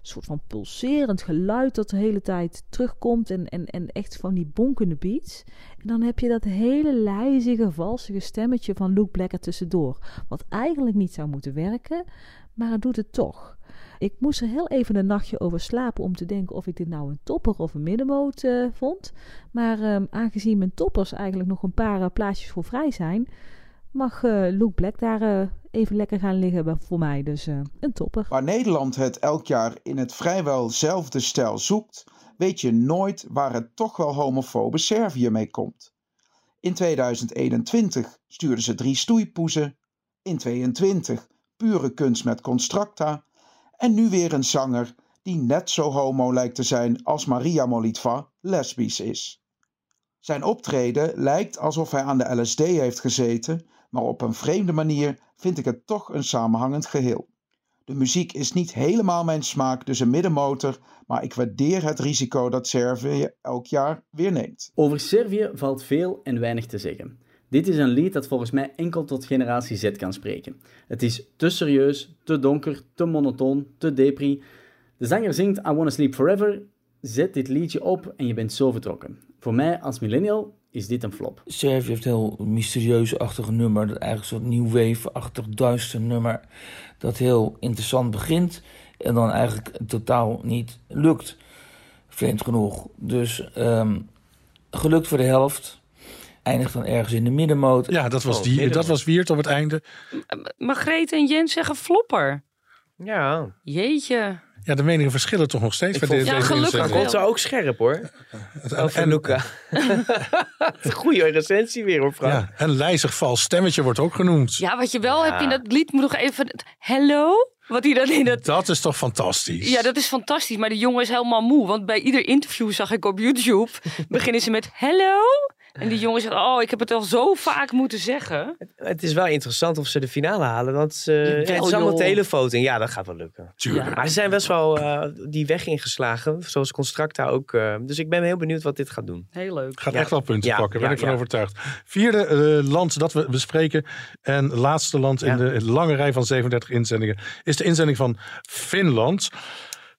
soort van pulserend geluid dat de hele tijd terugkomt en, en, en echt van die bonkende beats. En dan heb je dat hele lijzige, valsige stemmetje van Luke Black er tussendoor. Wat eigenlijk niet zou moeten werken, maar het doet het toch. Ik moest er heel even een nachtje over slapen om te denken of ik dit nou een topper of een middenmoot eh, vond. Maar ehm, aangezien mijn toppers eigenlijk nog een paar eh, plaatsjes voor vrij zijn, mag eh, Luke Black daar even lekker gaan liggen voor mij. Dus eh, een topper. Waar Nederland het elk jaar in het vrijwel zelfde stijl zoekt, weet je nooit waar het toch wel homofobe Servië mee komt. In 2021 stuurden ze drie stoeipoezen, in 22 pure kunst met Constracta en nu weer een zanger die net zo homo lijkt te zijn als Maria Molitva lesbisch is. Zijn optreden lijkt alsof hij aan de LSD heeft gezeten, maar op een vreemde manier vind ik het toch een samenhangend geheel. De muziek is niet helemaal mijn smaak, dus een middenmotor, maar ik waardeer het risico dat Servië elk jaar weer neemt. Over Servië valt veel en weinig te zeggen. Dit is een lied dat volgens mij enkel tot generatie Z kan spreken. Het is te serieus, te donker, te monotoon, te depri. De zanger zingt I Wanna Sleep Forever. Zet dit liedje op en je bent zo vertrokken. Voor mij als millennial is dit een flop. Servië heeft een heel mysterieus-achtig nummer. Dat eigenlijk zo'n new wave-achtig duister nummer. Dat heel interessant begint. En dan eigenlijk totaal niet lukt. Vreemd genoeg. Dus ehm, gelukt voor de helft. Eindigt dan ergens in de middenmoot. Ja, dat was, Oh, die, middenmoot. dat was Wiert op het einde. Margreet en Jens zeggen flopper. Ja. Jeetje. Ja, de meningen verschillen toch nog steeds. Vond- Ja, gelukkig. Komt ze ook scherp hoor. Over en- Luca. Een goede recensie weer hoor, Frank. Ja, een lijzig vals stemmetje wordt ook genoemd. Ja, wat je wel hebt in dat lied, moet nog even... het Hello? Wat hij dan in dat... Dat is toch fantastisch? Ja, dat is fantastisch. Maar de jongen is helemaal moe. Want bij ieder interview zag ik op YouTube... beginnen ze met hello? En die jongen zegt, oh, ik heb het al zo vaak moeten zeggen. Het is wel interessant of ze de finale halen. Want ze, Jawel, het is allemaal televoting. Ja, dat gaat wel lukken. Tuurlijk. Maar ze zijn best wel eh, die weg ingeslagen. Zoals Constracta ook. eh, dus ik ben heel benieuwd wat dit gaat doen. Heel leuk. Gaat Ja. echt wel punten Ja, pakken, ben ja, ik van ja. overtuigd. Vierde eh, land dat we bespreken en laatste land in de lange rij van 37 inzendingen is de inzending van Finland.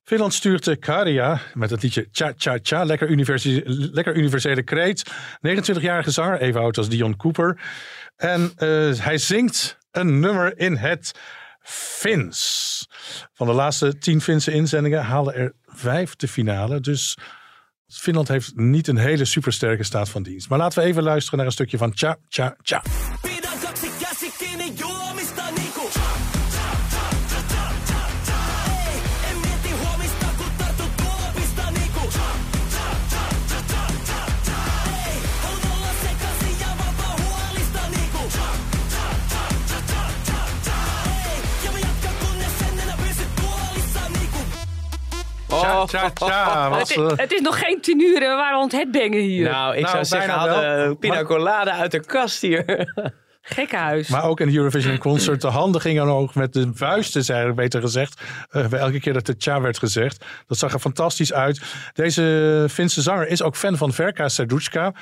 Finland stuurt de Karia met het liedje Cha Cha Cha, lekker, universi- lekker universele kreet. 29-jarige zanger, even oud als Dion Cooper. En eh, hij zingt een nummer in het Fins. Van de laatste tien Finse inzendingen halen er vijf de finale. Dus Finland heeft niet een hele supersterke staat van dienst. Maar laten we even luisteren naar een stukje van Cha Cha Cha. Het, Was, is- eh, het is nog geen tien uur en we waren aan het headbangen hier. Nou, ik Nou, zou zeggen, de pina colada uit de kast hier. Gekkenhuis. maar ook in de Eurovision Concert. De handen gingen ook met de vuisten, zijn beter gezegd. eh, bij elke keer dat de Cha werd gezegd. Dat zag er fantastisch uit. Deze Finse zanger is ook fan van Verka Serduchka.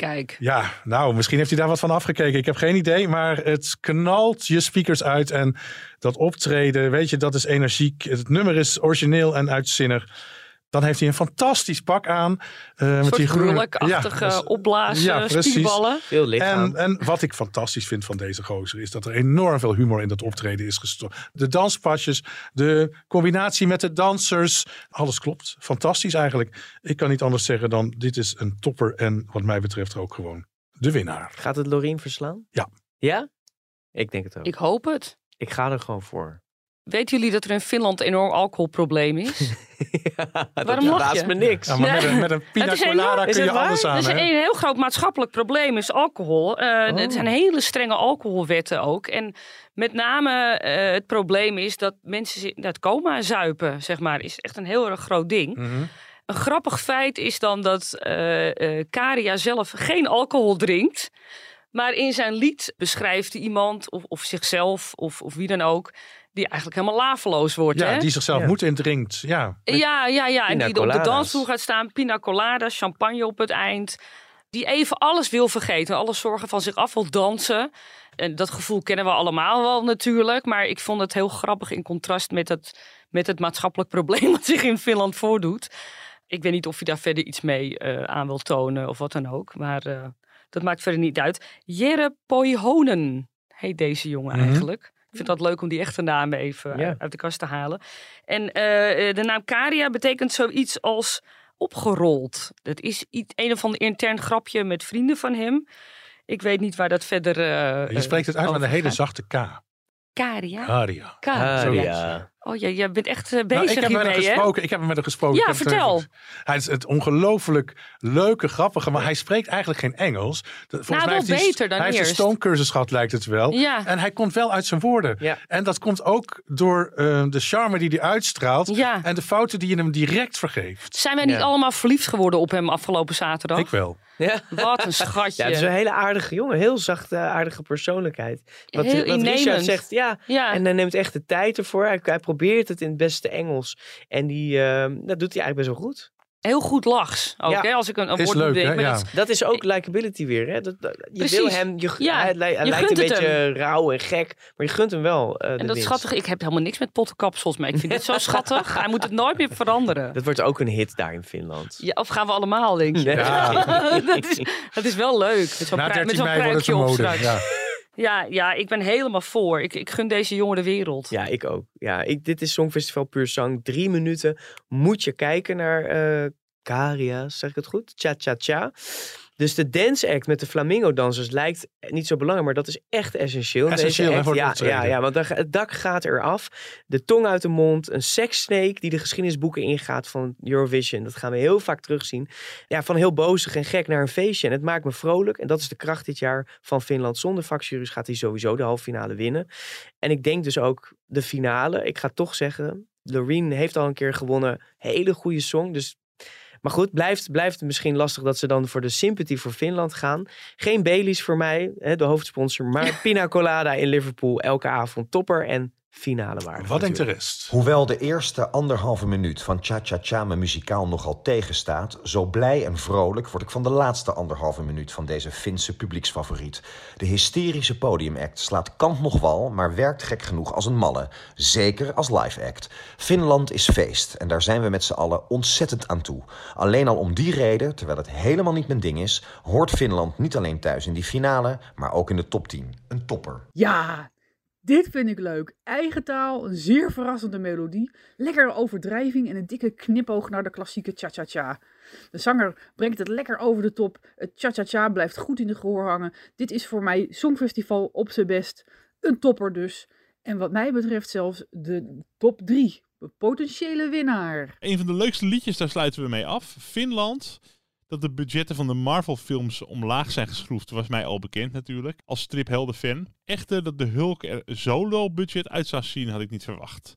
Kijk. Ja, nou, misschien heeft hij daar wat van afgekeken. Ik heb geen idee, maar het knalt je speakers uit. En dat optreden, weet je, dat is energiek. Het nummer is origineel en uitzinnig. Dan heeft hij een fantastisch pak aan. eh, Een met soort die groene vrolijkachtige Ja, opblazen, ja, spierballen. Lichaam. En, en wat ik fantastisch vind van deze gozer is dat er enorm veel humor in dat optreden is gestopt. De danspasjes, de combinatie met de dansers, alles klopt. Fantastisch eigenlijk. Ik kan niet anders zeggen dan dit is een topper en wat mij betreft ook gewoon de winnaar. Gaat het Lorien verslaan? Ja. Ja? Ik denk het ook. Ik hoop het. Ik ga er gewoon voor. Weten jullie dat er in Finland een enorm alcoholprobleem is? Waarom lach verbaast je? me niks. Ja, maar met een, met een pina Het colada kun je alles aan. Het is een heel groot maatschappelijk probleem, is alcohol. Eh, Oh. Er zijn hele strenge alcoholwetten ook. En met name eh, het probleem is dat mensen het coma zuipen, zeg maar, is echt een heel erg groot ding. Mhm. Een grappig feit is dan dat eh eh, Karia zelf geen alcohol drinkt. Maar in zijn lied beschrijft hij iemand, of, of zichzelf, of, of wie dan ook, die eigenlijk helemaal laveloos wordt. Ja, hè? die zichzelf Ja. moet en drinkt. Ja. Ja, ja, ja. En die op de dansvloer gaat staan. Pina colada, champagne op het eind. Die even alles wil vergeten. Alles zorgen van zich af wil dansen. En dat gevoel kennen we allemaal wel natuurlijk. Maar ik vond het heel grappig in contrast met het, met het maatschappelijk probleem... wat zich in Finland voordoet. Ik weet niet of je daar verder iets mee eh, aan wil tonen of wat dan ook. Maar eh, dat maakt verder niet uit. Jere Poihonen heet deze jongen Mhm. eigenlijk. Ik vind dat leuk om die echte namen even Ja. uit- de kast te halen. En eh, eh, de naam Karia betekent zoiets als opgerold. Dat is iets, een of ander intern grapje met vrienden van hem. Ik weet niet waar dat verder. eh, Je spreekt het uit met een hele zachte K. Karia. Aria. Karia. Oh ja, jij bent echt eh, Nou, bezig ik heb met hem hiermee, gesproken. Ik heb met hem gesproken. Ja, het vertel. Hij is het ongelooflijk leuke, grappige, maar hij spreekt eigenlijk geen Engels. Volgens Nou, mij wel heeft hij, beter dan Hij heeft een stoomcursus gehad, lijkt het wel. Ja. En hij komt wel uit zijn woorden. Ja. En dat komt ook door eh, de charme die hij uitstraalt. Ja. En de fouten die je hem direct vergeeft. Zijn wij niet Ja. allemaal verliefd geworden op hem afgelopen zaterdag? Ik wel. Ja. Wat een schatje. Ja, het is een hele aardige jongen. Heel zachte, aardige persoonlijkheid. Wat, Heel wat Richard zegt, ja. Ja. En hij neemt echt de tijd ervoor. Hij, hij probeert het in het beste Engels. En die, eh, dat doet hij eigenlijk best wel goed. Heel goed lachs. Ook, Ja. hè, als ik een, een woord leuk, Ja. dat- Dat is ook likability weer. Hè? Dat, dat- je Precies. wil hem, je, Ja, hij, hij je lijkt gunt een beetje rauw en gek. Maar je gunt hem wel eh, de En dat winst. schattige, ik heb helemaal niks met pottenkapsels, maar ik vind dit zo schattig. Hij moet het nooit meer veranderen. Dat wordt ook een hit daar in Finland. Ja, of gaan we allemaal, denk je? Ja. dat, is, dat is wel leuk. Met zo'n Na prui- 13 met zo'n mei wordt het pruikje op straks. Ja. Ja, ik ben helemaal voor. Ik, ik gun deze jongen de wereld. Ja, ik ook. Ja, ik, dit is Songfestival Puur Zang. Drie minuten moet je kijken naar Karia, zeg ik het goed? Cha Cha Cha. Dus de dance act met de flamingo dansers lijkt niet zo belangrijk, maar dat is echt essentieel. Essentieel, act. ja, ja, ja, want het dak gaat eraf. De tong uit de mond. Een sekssnake die de geschiedenisboeken ingaat van Eurovision. Dat gaan we heel vaak terugzien. Ja, van heel bozig en gek naar een feestje. En het maakt me vrolijk. En dat is de kracht dit jaar van Finland. Zonder vakjuries gaat hij sowieso de halve finale winnen. En ik denk dus ook de finale. Ik ga toch zeggen, Loreen heeft al een keer gewonnen. Hele goede song. Dus maar goed, blijft, blijft misschien lastig dat ze dan voor de sympathy voor Finland gaan. Geen Baileys voor mij, hè, de hoofdsponsor. Maar Pina Colada in Liverpool elke avond topper en finale waardig. Wat denkt de rest? Hoewel de eerste anderhalve minuut van Cha Cha Cha me muzikaal nogal tegenstaat, zo blij en vrolijk word ik van de laatste anderhalve minuut van deze Finse publieksfavoriet. De hysterische podiumact slaat kant nog wal, maar werkt gek genoeg als een malle. Zeker als live act. Finland is feest en daar zijn we met z'n allen ontzettend aan toe. Alleen al om die reden, terwijl het helemaal niet mijn ding is, hoort Finland niet alleen thuis in die finale, maar ook in de top 10. Een topper. Ja, dit vind ik leuk. Eigen taal, een zeer verrassende melodie, lekkere overdrijving en een dikke knipoog naar de klassieke cha-cha-cha. De zanger brengt het lekker over de top. Het cha-cha-cha blijft goed in de gehoor hangen. Dit is voor mij Songfestival op zijn best. Een topper dus. En wat mij betreft zelfs de top 3. De potentiële winnaar. Een van de leukste liedjes, daar sluiten we mee af. Finland. Dat de budgetten van de Marvel-films omlaag zijn geschroefd, was mij al bekend natuurlijk. Als striphelden-fan. Echter, dat de Hulk er zo low budget uit zou zien, had ik niet verwacht.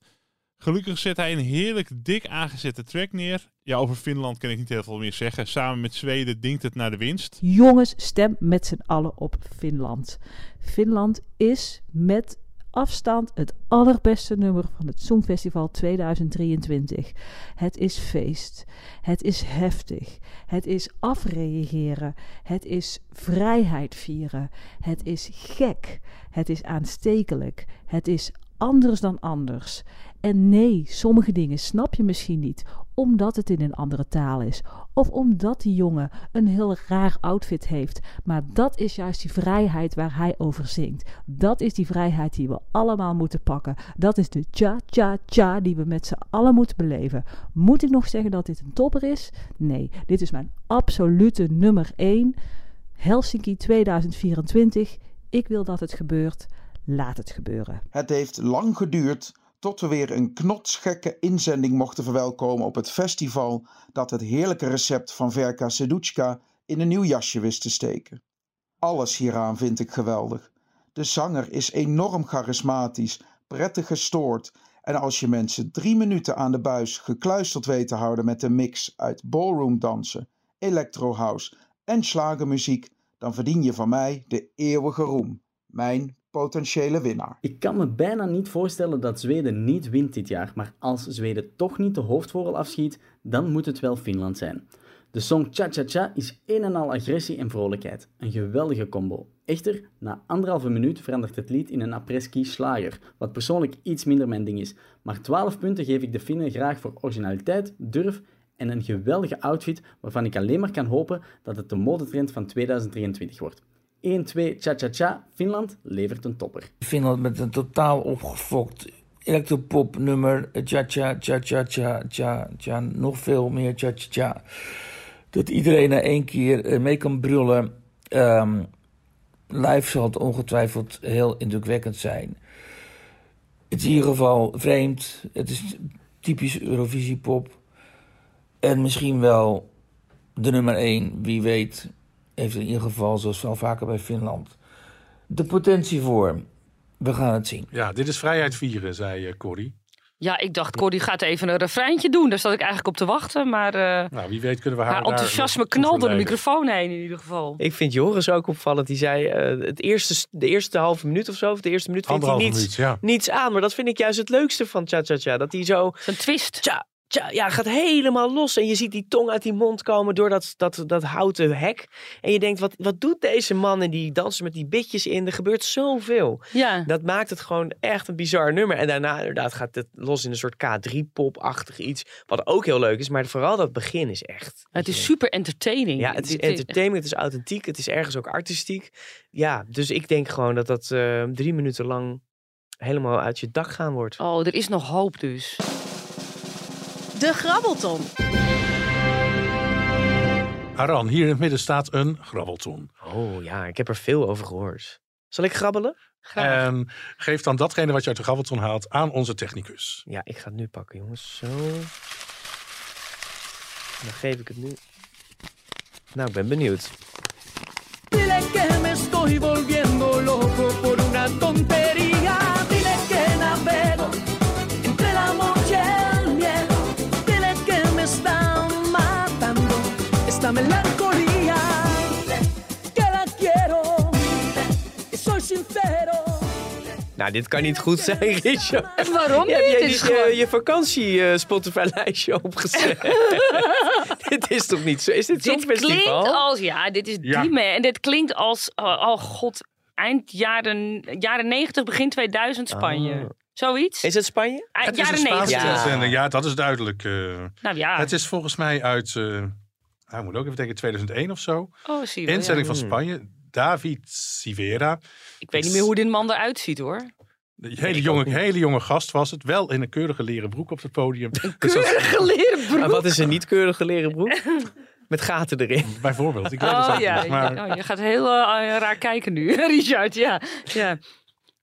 Gelukkig zet hij een heerlijk dik aangezette track neer. Ja, over Finland kan ik niet heel veel meer zeggen. Samen met Zweden dinkt het naar de winst. Jongens, stem met z'n allen op Finland. Finland is met afstand het allerbeste nummer van het Songfestival 2023. Het is feest. Het is heftig. Het is afreageren. Het is vrijheid vieren. Het is gek. Het is aanstekelijk. Het is anders dan anders. En nee, sommige dingen snap je misschien niet, omdat het in een andere taal is. Of omdat die jongen een heel raar outfit heeft. Maar dat is juist die vrijheid waar hij over zingt. Dat is die vrijheid die we allemaal moeten pakken. Dat is de cha-cha-cha die we met z'n allen moeten beleven. Moet ik nog zeggen dat dit een topper is? Nee, dit is mijn absolute nummer 1. Helsinki 2024. Ik wil dat het gebeurt. Laat het gebeuren. Het heeft lang geduurd Tot we weer een knotsgekke inzending mochten verwelkomen op het festival dat het heerlijke recept van Verka Seduchka in een nieuw jasje wist te steken. Alles hieraan vind ik geweldig. De zanger is enorm charismatisch, prettig gestoord en als je mensen drie minuten aan de buis gekluisterd weet te houden met een mix uit ballroomdansen, electro house en slagermuziek, dan verdien je van mij de eeuwige roem. Mijn potentiële winnaar. Ik kan me bijna niet voorstellen dat Zweden niet wint dit jaar, maar als Zweden toch niet de hoofdvogel afschiet, dan moet het wel Finland zijn. De song Cha Cha Cha is een en al agressie en vrolijkheid. Een geweldige combo. Echter, na anderhalve minuut verandert het lied in een apres-ski slager, wat persoonlijk iets minder mijn ding is. Maar 12 punten geef ik de Finnen graag voor originaliteit, durf en een geweldige outfit waarvan ik alleen maar kan hopen dat het de modetrend van 2023 wordt. 1-2 Cha Cha Cha, Finland levert een topper. Finland met een totaal opgefokt electropop nummer. Cha cha cha cha cha cha cha. Nog veel meer cha cha cha. Dat iedereen na één keer eh, mee kan brullen. Ehm, live zal het ongetwijfeld heel indrukwekkend zijn. Het is in ieder geval vreemd. Het is typisch Eurovisiepop. En misschien wel de nummer één. Wie weet heeft in ieder geval, zoals wel vaker bij Finland, de potentie voor. We gaan het zien. Ja, dit is vrijheid vieren, zei uh, Corrie. Ja, ik dacht, Corrie gaat even een refreintje doen. Daar zat ik eigenlijk op te wachten. Maar eh, Nou, wie weet kunnen we haar haar enthousiasme knalde door de microfoon heen in ieder geval. Ik vind Joris ook opvallend. Die zei eh, het eerste, de eerste halve minuut of zo, of de eerste minuut vindt hij niets, minuut, ja. niets aan. Maar dat vind ik juist het leukste van Cha Cha Cha. Dat hij zo... Een twist. Tja, tja, ja, gaat helemaal los. En je ziet die tong uit die mond komen door dat, dat, dat houten hek. En je denkt, wat, wat doet deze man? En die dansen met die bitjes in. Er gebeurt zoveel. Ja. Dat maakt het gewoon echt een bizar nummer. En daarna inderdaad gaat het los in een soort K3-pop-achtig iets. Wat ook heel leuk is. Maar vooral dat begin is echt... Het is super entertaining. Ja, het is entertainment, het is authentiek, het is ergens ook artistiek. Ja, dus ik denk gewoon dat dat eh, drie minuten lang helemaal uit je dak gaan wordt. Oh, er is nog hoop dus. De Grabbelton. Aran, hier in het midden staat een grabbelton. Oh ja, ik heb er veel over gehoord. Zal ik grabbelen? En geef dan datgene wat je uit de grabbelton haalt aan onze technicus. Ja, ik ga het nu pakken, jongens. Zo. Dan geef ik het nu. Nou, ik ben benieuwd. Dile que me estoy volviendo loco por una tontería. Nou, dit kan niet goed zijn, Richard. Waarom Heb niet? jij niet is je, gewoon- je vakantie eh, opgezet? dit is toch niet zo? Is dit Dit klinkt als, ja, dit is Ja. Diemen. En dit klinkt als, oh, oh god, eind jaren, jaren 90, begin 2000 Spanje. Oh. Zoiets? Is het Spanje? Eind Het is een jaren Spaanse 90. Ja. dat is duidelijk. eh. Nou ja, Het is volgens mij uit, eh nou, ik moet ook even denken, 2001 of zo. oh, zie je wel, ja. Inzending van Hmm. Spanje. David Sivera. Ik weet niet meer hoe dit man eruit ziet hoor. De hele jonge, hele jonge gast was het. Wel in een keurige leren broek op het podium. Dus dat- Keurige leren Maar broek. wat is een niet keurige leren broek? Met gaten erin. bijvoorbeeld. Ik weet het Oh ook ja, niet. Maar ja, oh, je gaat heel eh, raar kijken nu, Richard. Ja, ja.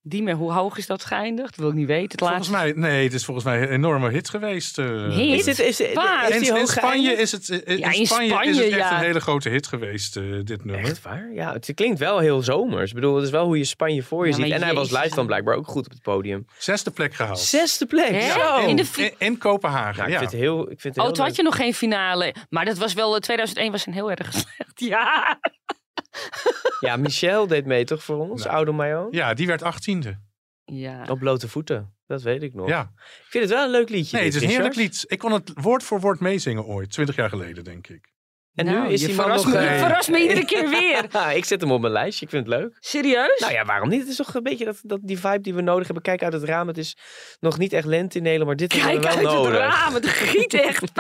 Diemen, hoe hoog is dat geëindigd? Dat wil ik niet weten. Het volgens laatste. mij, nee, het is volgens mij een enorme hit geweest. eh. Hit? Is, het, is, is, Waar? is In, die Spanje geëindigd? is het, in Ja, in Spanje is het echt ja. een hele grote hit geweest, eh, dit nummer. Echt waar? Ja, het klinkt wel heel zomers. Ik bedoel, het is wel hoe je Spanje voor je Ja, ziet. En hij was live dan blijkbaar ook goed op het podium. Zesde plek gehaald. Zesde plek. Zo. In de in, Kopenhagen, Nou, ik ja. vind het heel, ik vind het Oh, heel toen had je nog geen finale. Maar dat was wel, eh, 2001 was een heel erg slecht. Ja. Ja, Michel deed mee toch voor ons? Nou. Oude Mayo. Ja, die werd achttiende. Ja. Op blote voeten. Dat weet ik nog. Ja. Ik vind het wel een leuk liedje. Nee, het is een heerlijk lied. Ik kon het woord voor woord meezingen ooit, twintig jaar geleden, denk ik. En Nou, nu is die man verrast nog... me, je eh, verrast me iedere keer weer. Ja, ik zet hem op mijn lijstje. Ik vind het leuk. Serieus? Nou ja, waarom niet? Het is toch een beetje dat, dat die vibe die we nodig hebben. Kijk uit het raam. Het is nog niet echt lente in Nederland, maar dit Kijk hebben we uit wel het nodig. raam, het giet echt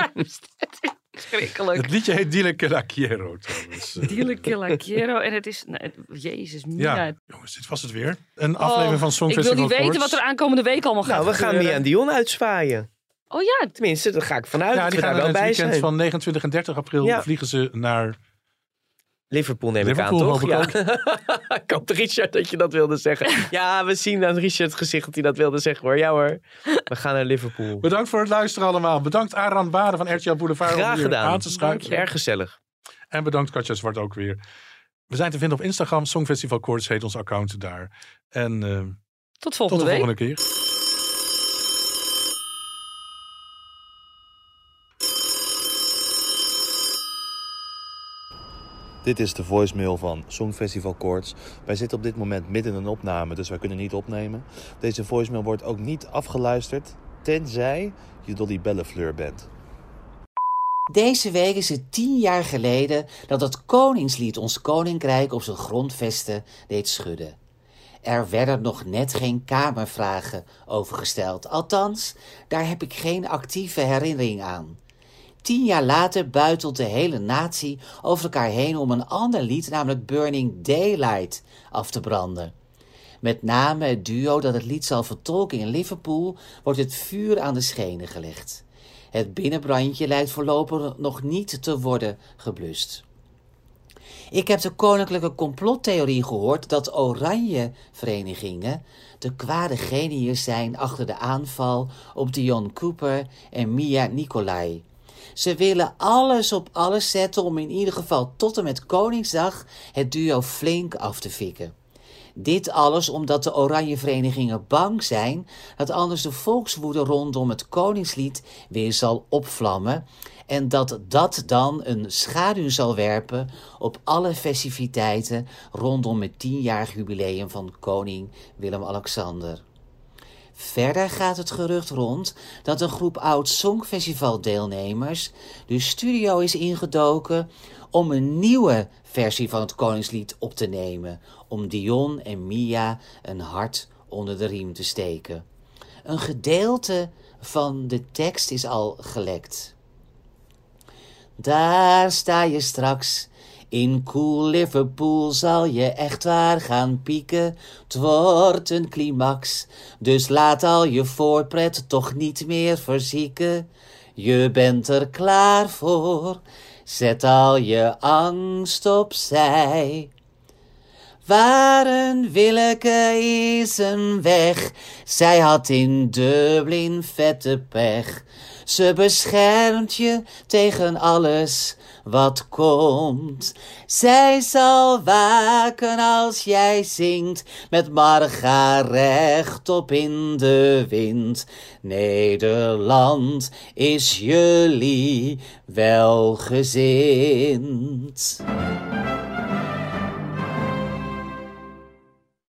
Het liedje heet Dile que la quiero, trouwens. Dile que la quiero. En het is, nou, jezus, Ja, Mina. jongens, dit was het weer. Een aflevering van Oh, Ik Songfestival wil niet weten wat er aankomende week allemaal gaat Nou, we gaan. Mia en Dion uitzwaaien. Oh ja, Tenminste, daar ga ik vanuit Ja, die gaan daar er wel het bij weekend zijn. van 29 en 30 april Ja. vliegen ze naar Liverpool neem Liverpool ik aan, toch? ik Ja. ik hoop, Richard, dat je dat wilde zeggen. Ja, we zien aan Richard's gezicht dat hij dat wilde zeggen hoor. Ja hoor, we gaan naar Liverpool. Bedankt voor het luisteren allemaal. Bedankt Aran Baden van RTL Boulevard Graag gedaan. aan te schuiven. Erg gezellig. En bedankt Katja Zwart ook weer. We zijn te vinden op Instagram. Songfestival Koorts heet ons account daar. En eh, Tot volgende tot de week. volgende keer. Dit is de voicemail van Songfestival Koorts. Wij zitten op dit moment midden in een opname, dus wij kunnen niet opnemen. Deze voicemail wordt ook niet afgeluisterd, tenzij je Dolly Bellefleur bent. Deze week is het tien jaar geleden dat het koningslied ons koninkrijk op zijn grondvesten deed schudden. Er werden nog net geen kamervragen over gesteld. Althans, daar heb ik geen actieve herinnering aan. Tien jaar later buitelt de hele natie over elkaar heen om een ander lied, namelijk Burning Daylight, af te branden. Met name het duo dat het lied zal vertolken in Liverpool wordt het vuur aan de schenen gelegd. Het binnenbrandje lijkt voorlopig nog niet te worden geblust. Ik heb de koninklijke complottheorie gehoord dat oranje verenigingen de kwade geniërs zijn achter de aanval op Dion Cooper en Mia Nicolai. Ze willen alles op alles zetten om in ieder geval tot en met Koningsdag het duo flink af te fikken. Dit alles omdat de oranje verenigingen bang zijn dat anders de volkswoede rondom het koningslied weer zal opvlammen en dat dat dan een schaduw zal werpen op alle festiviteiten rondom het tienjarig jubileum van koning Willem-Alexander. Verder gaat het gerucht rond dat een groep oud Songfestival deelnemers de studio is ingedoken om een nieuwe versie van het Koningslied op te nemen, om Dion en Mia een hart onder de riem te steken. Een gedeelte van de tekst is al gelekt. Daar sta je straks. In cool Liverpool zal je echt waar gaan pieken. Het wordt een climax. Dus laat al je voorpret toch niet meer verzieken. Je bent er klaar voor. Zet al je angst opzij. Waar een Willeke is een weg. Zij had in Dublin vette pech. Ze beschermt je tegen alles wat komt. Zij zal waken als jij zingt met Marga rechtop in de wind. Nederland is jullie welgezind.